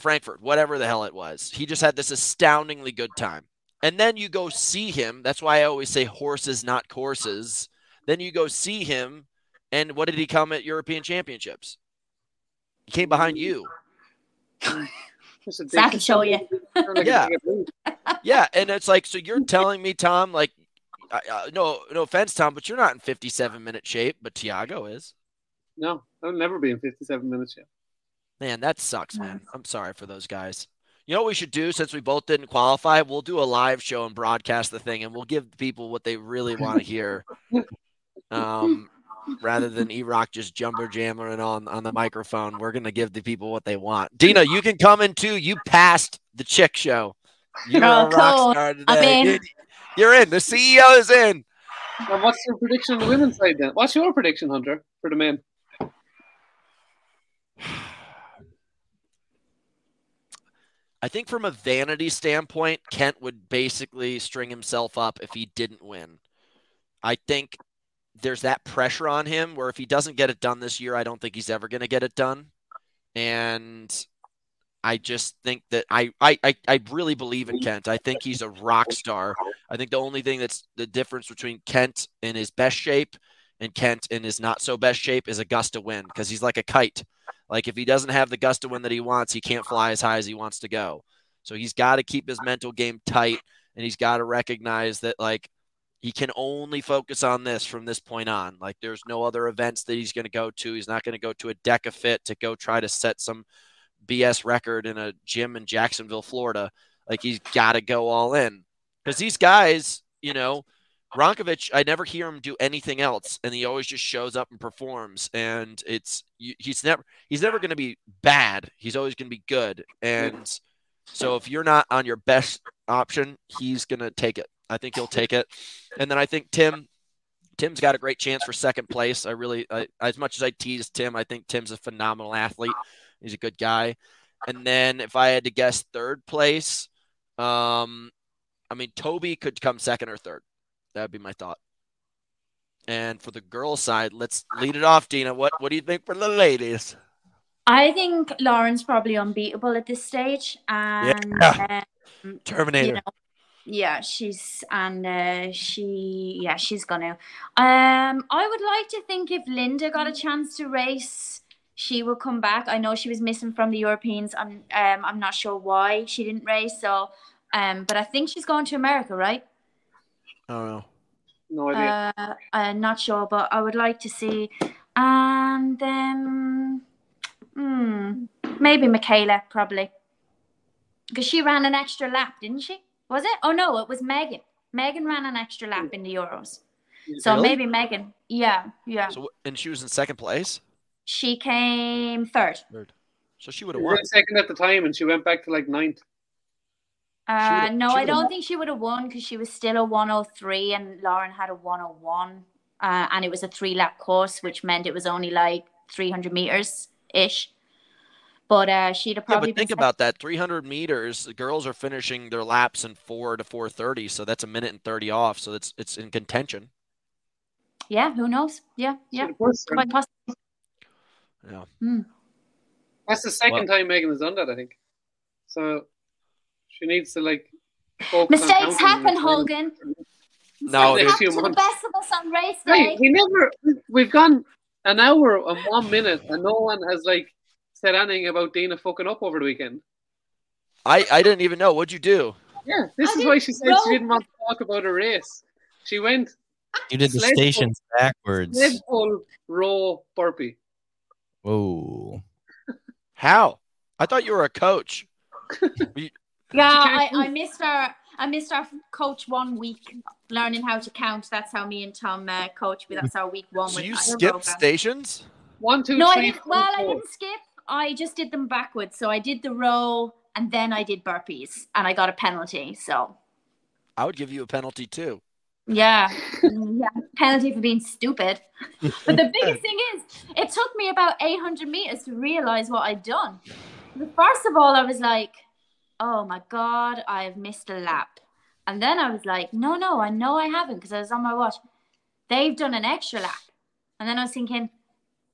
Speaker 2: Frankfurt, whatever the hell it was. He just had this astoundingly good time. And then you go see him. That's why I always say horses, not courses. Then you go see him. And what did he come at European Championships? He came behind you.
Speaker 3: I can show you.
Speaker 2: yeah. yeah. And it's like, so you're telling me, Tom, like, uh, no, no offense, Tom, but you're not in 57 minute shape, but Tiago is.
Speaker 4: No, I'll never be in 57 minutes yet.
Speaker 2: Man, that sucks, man. I'm sorry for those guys. You know what we should do since we both didn't qualify? We'll do a live show and broadcast the thing, and we'll give people what they really want to hear, um, rather than E Rock just jumper jamming on on the microphone. We're gonna give the people what they want. Dina, you can come in too. You passed the chick show.
Speaker 3: You're oh, a rock star today.
Speaker 2: You're in. The CEO is in.
Speaker 4: And what's your prediction on the women's side then? What's your prediction, Hunter, for the men?
Speaker 2: I think from a vanity standpoint, Kent would basically string himself up if he didn't win. I think there's that pressure on him where if he doesn't get it done this year, I don't think he's ever going to get it done. And I just think that I, I, I, really believe in Kent. I think he's a rock star. I think the only thing that's the difference between Kent in his best shape and Kent in his not so best shape is a gust of wind because he's like a kite. Like if he doesn't have the gust of wind that he wants, he can't fly as high as he wants to go. So he's got to keep his mental game tight and he's got to recognize that like he can only focus on this from this point on. Like there's no other events that he's going to go to. He's not going to go to a DEKA FIT to go try to set some BS record in a gym in Jacksonville, Florida. Like he's got to go all in because these guys, you know, Rončević, I never hear him do anything else, and he always just shows up and performs. And it's he's never he's never going to be bad. He's always going to be good. And so if you're not on your best option, he's going to take it. I think he'll take it. And then I think Tim Tim's got a great chance for second place. I really, I, as much as I tease Tim, I think Tim's a phenomenal athlete. He's a good guy. And then if I had to guess third place, um, I mean Toby could come second or third. That would be my thought. And for the girls' side, let's lead it off, Dina. What what do you think for the ladies?
Speaker 3: I think Lauren's probably unbeatable at this stage, and
Speaker 2: Yeah.
Speaker 3: um,
Speaker 2: Terminator.
Speaker 3: you know, yeah, she's and uh, she, yeah, she's gonna. Um, I would like to think if Linda got a chance to race, she would come back. I know she was missing from the Europeans. I'm, um, I'm not sure why she didn't race. So, um, but I think she's going to America, right?
Speaker 2: I don't know.
Speaker 4: No idea.
Speaker 3: Uh, I'm not sure, but I would like to see. And then, hmm, maybe Michaela, probably. Because she ran an extra lap, didn't she? Was it? Oh, no, it was Megan. Megan ran an extra lap in the Euros. So
Speaker 2: Really?
Speaker 3: maybe Megan. Yeah, yeah.
Speaker 2: So and she was in second place.
Speaker 3: She came third. Third.
Speaker 2: So she would have won.
Speaker 4: second at the time, and she went back to like ninth.
Speaker 3: Uh, no, I don't
Speaker 2: won.
Speaker 3: think she would have won because she was still a 103 and Lauren had a 101. Uh, and it was a three lap course, which meant it was only like 300 meters ish. But uh, she'd have
Speaker 2: Yeah,
Speaker 3: probably
Speaker 2: but think
Speaker 3: been
Speaker 2: about that. 300 meters. The girls are finishing their laps in four to 4:30, so that's a minute and 30 off. So it's it's in contention.
Speaker 3: Yeah, who knows? Yeah, yeah.
Speaker 4: Of course.
Speaker 3: Quite possible.
Speaker 2: Yeah.
Speaker 4: That's the second time Megan has done that, I think. So she needs to like.
Speaker 3: Mistakes happen,
Speaker 4: and-
Speaker 3: Hogan.
Speaker 2: No,
Speaker 3: Mistakes
Speaker 4: dude.
Speaker 3: to the best of us on race
Speaker 4: Hey,
Speaker 3: day.
Speaker 4: we never. We've gone an hour and one minute, and no one has like said anything about Dina fucking up over the weekend.
Speaker 2: I I didn't even know. What'd you do?
Speaker 4: Yeah, this
Speaker 3: I
Speaker 4: is why she said
Speaker 3: know.
Speaker 4: she didn't want to talk about a race. She went
Speaker 1: You did the
Speaker 4: Sled pull.
Speaker 1: stations backwards.
Speaker 4: sled pull row burpee.
Speaker 1: Whoa.
Speaker 2: How? I thought you were a coach.
Speaker 3: Yeah, I, I missed our I missed our coach one week learning how to count. That's how me and Tom uh, coach. me. That's our week one.
Speaker 2: So
Speaker 3: with
Speaker 2: you
Speaker 3: our
Speaker 2: skipped stations?
Speaker 4: One, two,
Speaker 3: No, I didn't.
Speaker 4: four,
Speaker 3: Well, I didn't skip. I just did them backwards. So I did the row and then I did burpees and I got a penalty. So
Speaker 2: I would give you a penalty too.
Speaker 3: yeah, yeah, penalty for being stupid. But the biggest thing is, it took me about 800 meters to realize what I'd done. First of all, I was like, "Oh my god, I have missed a lap," and then I was like, "No, no, I know I haven't because I was on my watch. They've done an extra lap," and then I was thinking,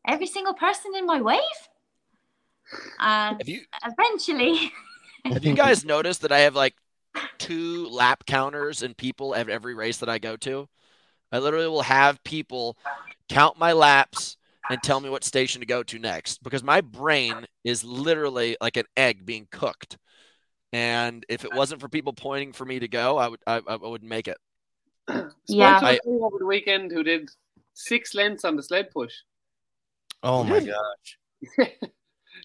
Speaker 3: every single person in my wave. And
Speaker 2: Have you
Speaker 3: eventually,
Speaker 2: have you guys noticed that I have like two lap counters and people at every race that I go to? I literally will have people count my laps and tell me what station to go to next because my brain is literally like an egg being cooked. And if it wasn't for people pointing for me to go, I would I, I wouldn't make it.
Speaker 3: Yeah.
Speaker 4: Spoke to
Speaker 2: I-
Speaker 4: a over the weekend who did six lengths on the sled push
Speaker 1: Oh my gosh.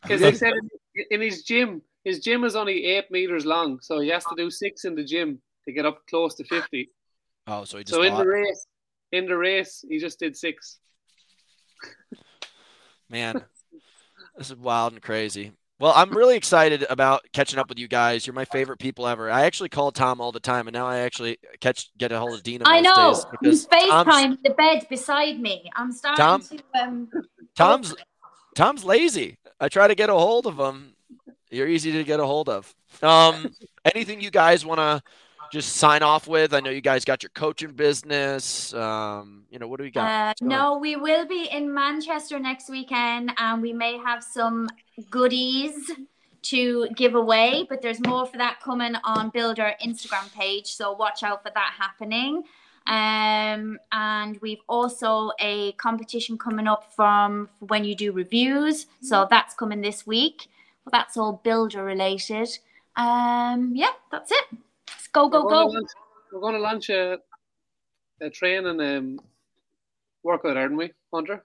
Speaker 4: because he said in, in his gym, his gym is only eight meters long, so he has to do six in the gym to get up close to fifty.
Speaker 2: Oh, so he just
Speaker 4: So in the race, in the race, he just did six.
Speaker 2: man, this is wild and crazy. Well, I'm really excited about catching up with you guys. You're my favorite people ever. I actually call Tom all the time, and now I actually catch get a hold of Dina.
Speaker 3: I know
Speaker 2: days
Speaker 3: he's
Speaker 2: because Tom's,
Speaker 3: FaceTime the bed beside me. I'm starting
Speaker 2: Tom?
Speaker 3: to um,
Speaker 2: Tom's Tom's lazy. I try to get a hold of them. You're easy to get a hold of. Um, anything you guys want to just sign off with? I know you guys got your coaching business. Um, you know, what do we got?
Speaker 3: Uh, no, we will be in Manchester next weekend, and we may have some goodies to give away. But there's more for that coming on Builder Instagram page, so watch out for that happening. Um, and we've also a competition coming up from when you do reviews, so that's coming this week. Well, that's all Builder related. Um, yeah, that's it. Let's go, go,
Speaker 4: we're
Speaker 3: go.
Speaker 4: launch, we're going to launch a, a training um, workout, aren't we, Hunter?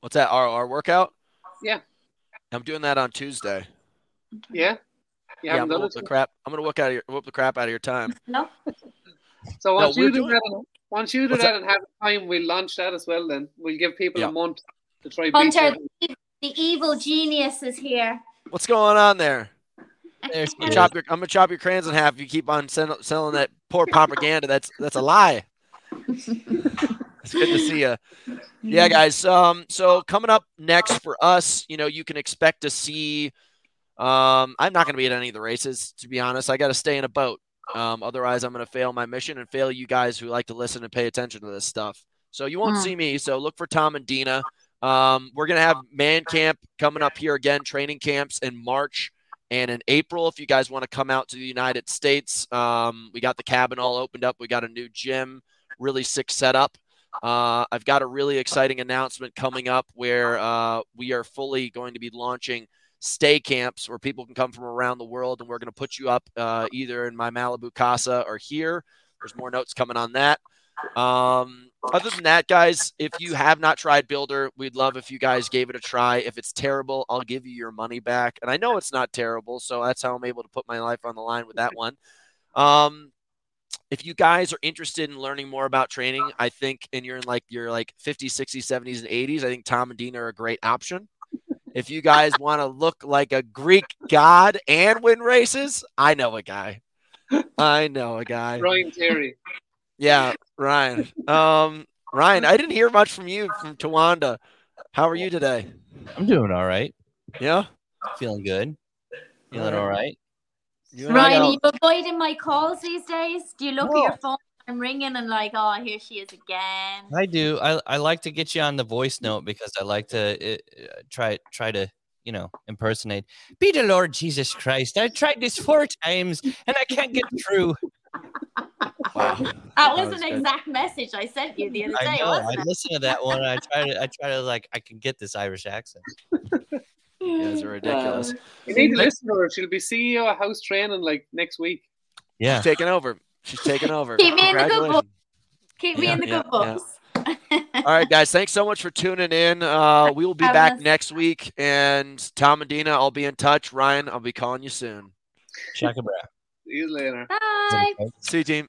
Speaker 2: What's that? Our our workout?
Speaker 4: Yeah.
Speaker 2: I'm doing that on Tuesday.
Speaker 4: Yeah. You
Speaker 2: Yeah, I'm gonna
Speaker 4: done
Speaker 2: whoop the crap. I'm gonna whoop out of your whoop the crap out of your time.
Speaker 3: No,
Speaker 4: So once
Speaker 2: we're
Speaker 4: you do
Speaker 2: doing-
Speaker 4: that, and- once you do
Speaker 2: What's
Speaker 4: that, and have time, we'll launch that as well. Then we'll give people
Speaker 2: Yeah.
Speaker 4: a month to try.
Speaker 3: Hunter,
Speaker 4: that.
Speaker 3: the evil genius is here.
Speaker 2: What's going on there?
Speaker 1: There's
Speaker 2: I'm gonna chop your, I'm gonna chop your crayons in half if you keep on sell, selling that poor propaganda. That's that's a lie. it's good to see you. Yeah, guys. Um, so coming up next for us, you know, you can expect to see. Um, I'm not gonna be at any of the races, to be honest. I got to stay in a boat. Um, otherwise, I'm gonna fail my mission and fail you guys who like to listen and pay attention to this stuff. So you won't
Speaker 3: Mm.
Speaker 2: see me. So look for Tom and Dina. Um, we're gonna have man camp coming up here again, training camps in March and in April. If you guys want to come out to the United States, um, we got the cabin all opened up. We got a new gym, really sick setup. Uh, I've got a really exciting announcement coming up where uh, we are fully going to be launching stay camps where people can come from around the world, and we're going to put you up uh, either in my Malibu casa or here. There's more notes coming on that. Um, other than that, guys, if you have not tried Builder, we'd love if you guys gave it a try. If it's terrible, I'll give you your money back. And I know it's not terrible, so that's how I'm able to put my life on the line with that one. Um, if you guys are interested in learning more about training, I think, and you're in like your like 50s, 60s, 70s, and 80s, I think Tom and Dina are a great option. If you guys want to look like a Greek god and win races, I know a guy. I know a guy.
Speaker 4: Ryan Terry.
Speaker 2: Yeah, Ryan. Um, Ryan, I didn't hear much from you from Tawanda. How are you today?
Speaker 1: I'm doing all right.
Speaker 2: Yeah,
Speaker 1: Feeling good. Feeling all right.
Speaker 2: You
Speaker 3: Ryan,
Speaker 2: got-
Speaker 3: are you avoiding my calls these days? Do you look
Speaker 1: No.
Speaker 3: at your phone? I'm ringing and like, oh, here she is again.
Speaker 1: I do. I, I like to get you on the voice note because I like to uh, uh, try try to you know impersonate. Be the Lord Jesus Christ. I tried this four times and I can't get through.
Speaker 2: Wow.
Speaker 3: That
Speaker 2: That
Speaker 3: was
Speaker 2: was
Speaker 3: an
Speaker 2: good.
Speaker 3: exact message I sent you the other
Speaker 1: I
Speaker 3: day,
Speaker 1: know. I
Speaker 3: wasn't it?
Speaker 1: listen to that one. And I try to I try to like I can get this Irish accent.
Speaker 2: You guys are ridiculous.
Speaker 4: You need to listen to her. She'll be CEO of House Training like next week.
Speaker 1: Yeah.
Speaker 2: She's taking over. She's taking over.
Speaker 3: Keep me in the good
Speaker 2: Congratulations.
Speaker 3: Keep me
Speaker 2: Yeah,
Speaker 3: in the
Speaker 2: yeah,
Speaker 3: good
Speaker 2: yeah.
Speaker 3: books.
Speaker 2: All right, guys. Thanks so much for tuning in. Uh, we will be
Speaker 3: Have
Speaker 2: back
Speaker 3: us.
Speaker 2: next week. And Tom and Dina, I'll be in touch. Ryan, I'll be calling you soon.
Speaker 1: Shaka bra.
Speaker 4: See you later.
Speaker 3: Bye.
Speaker 2: See you, team.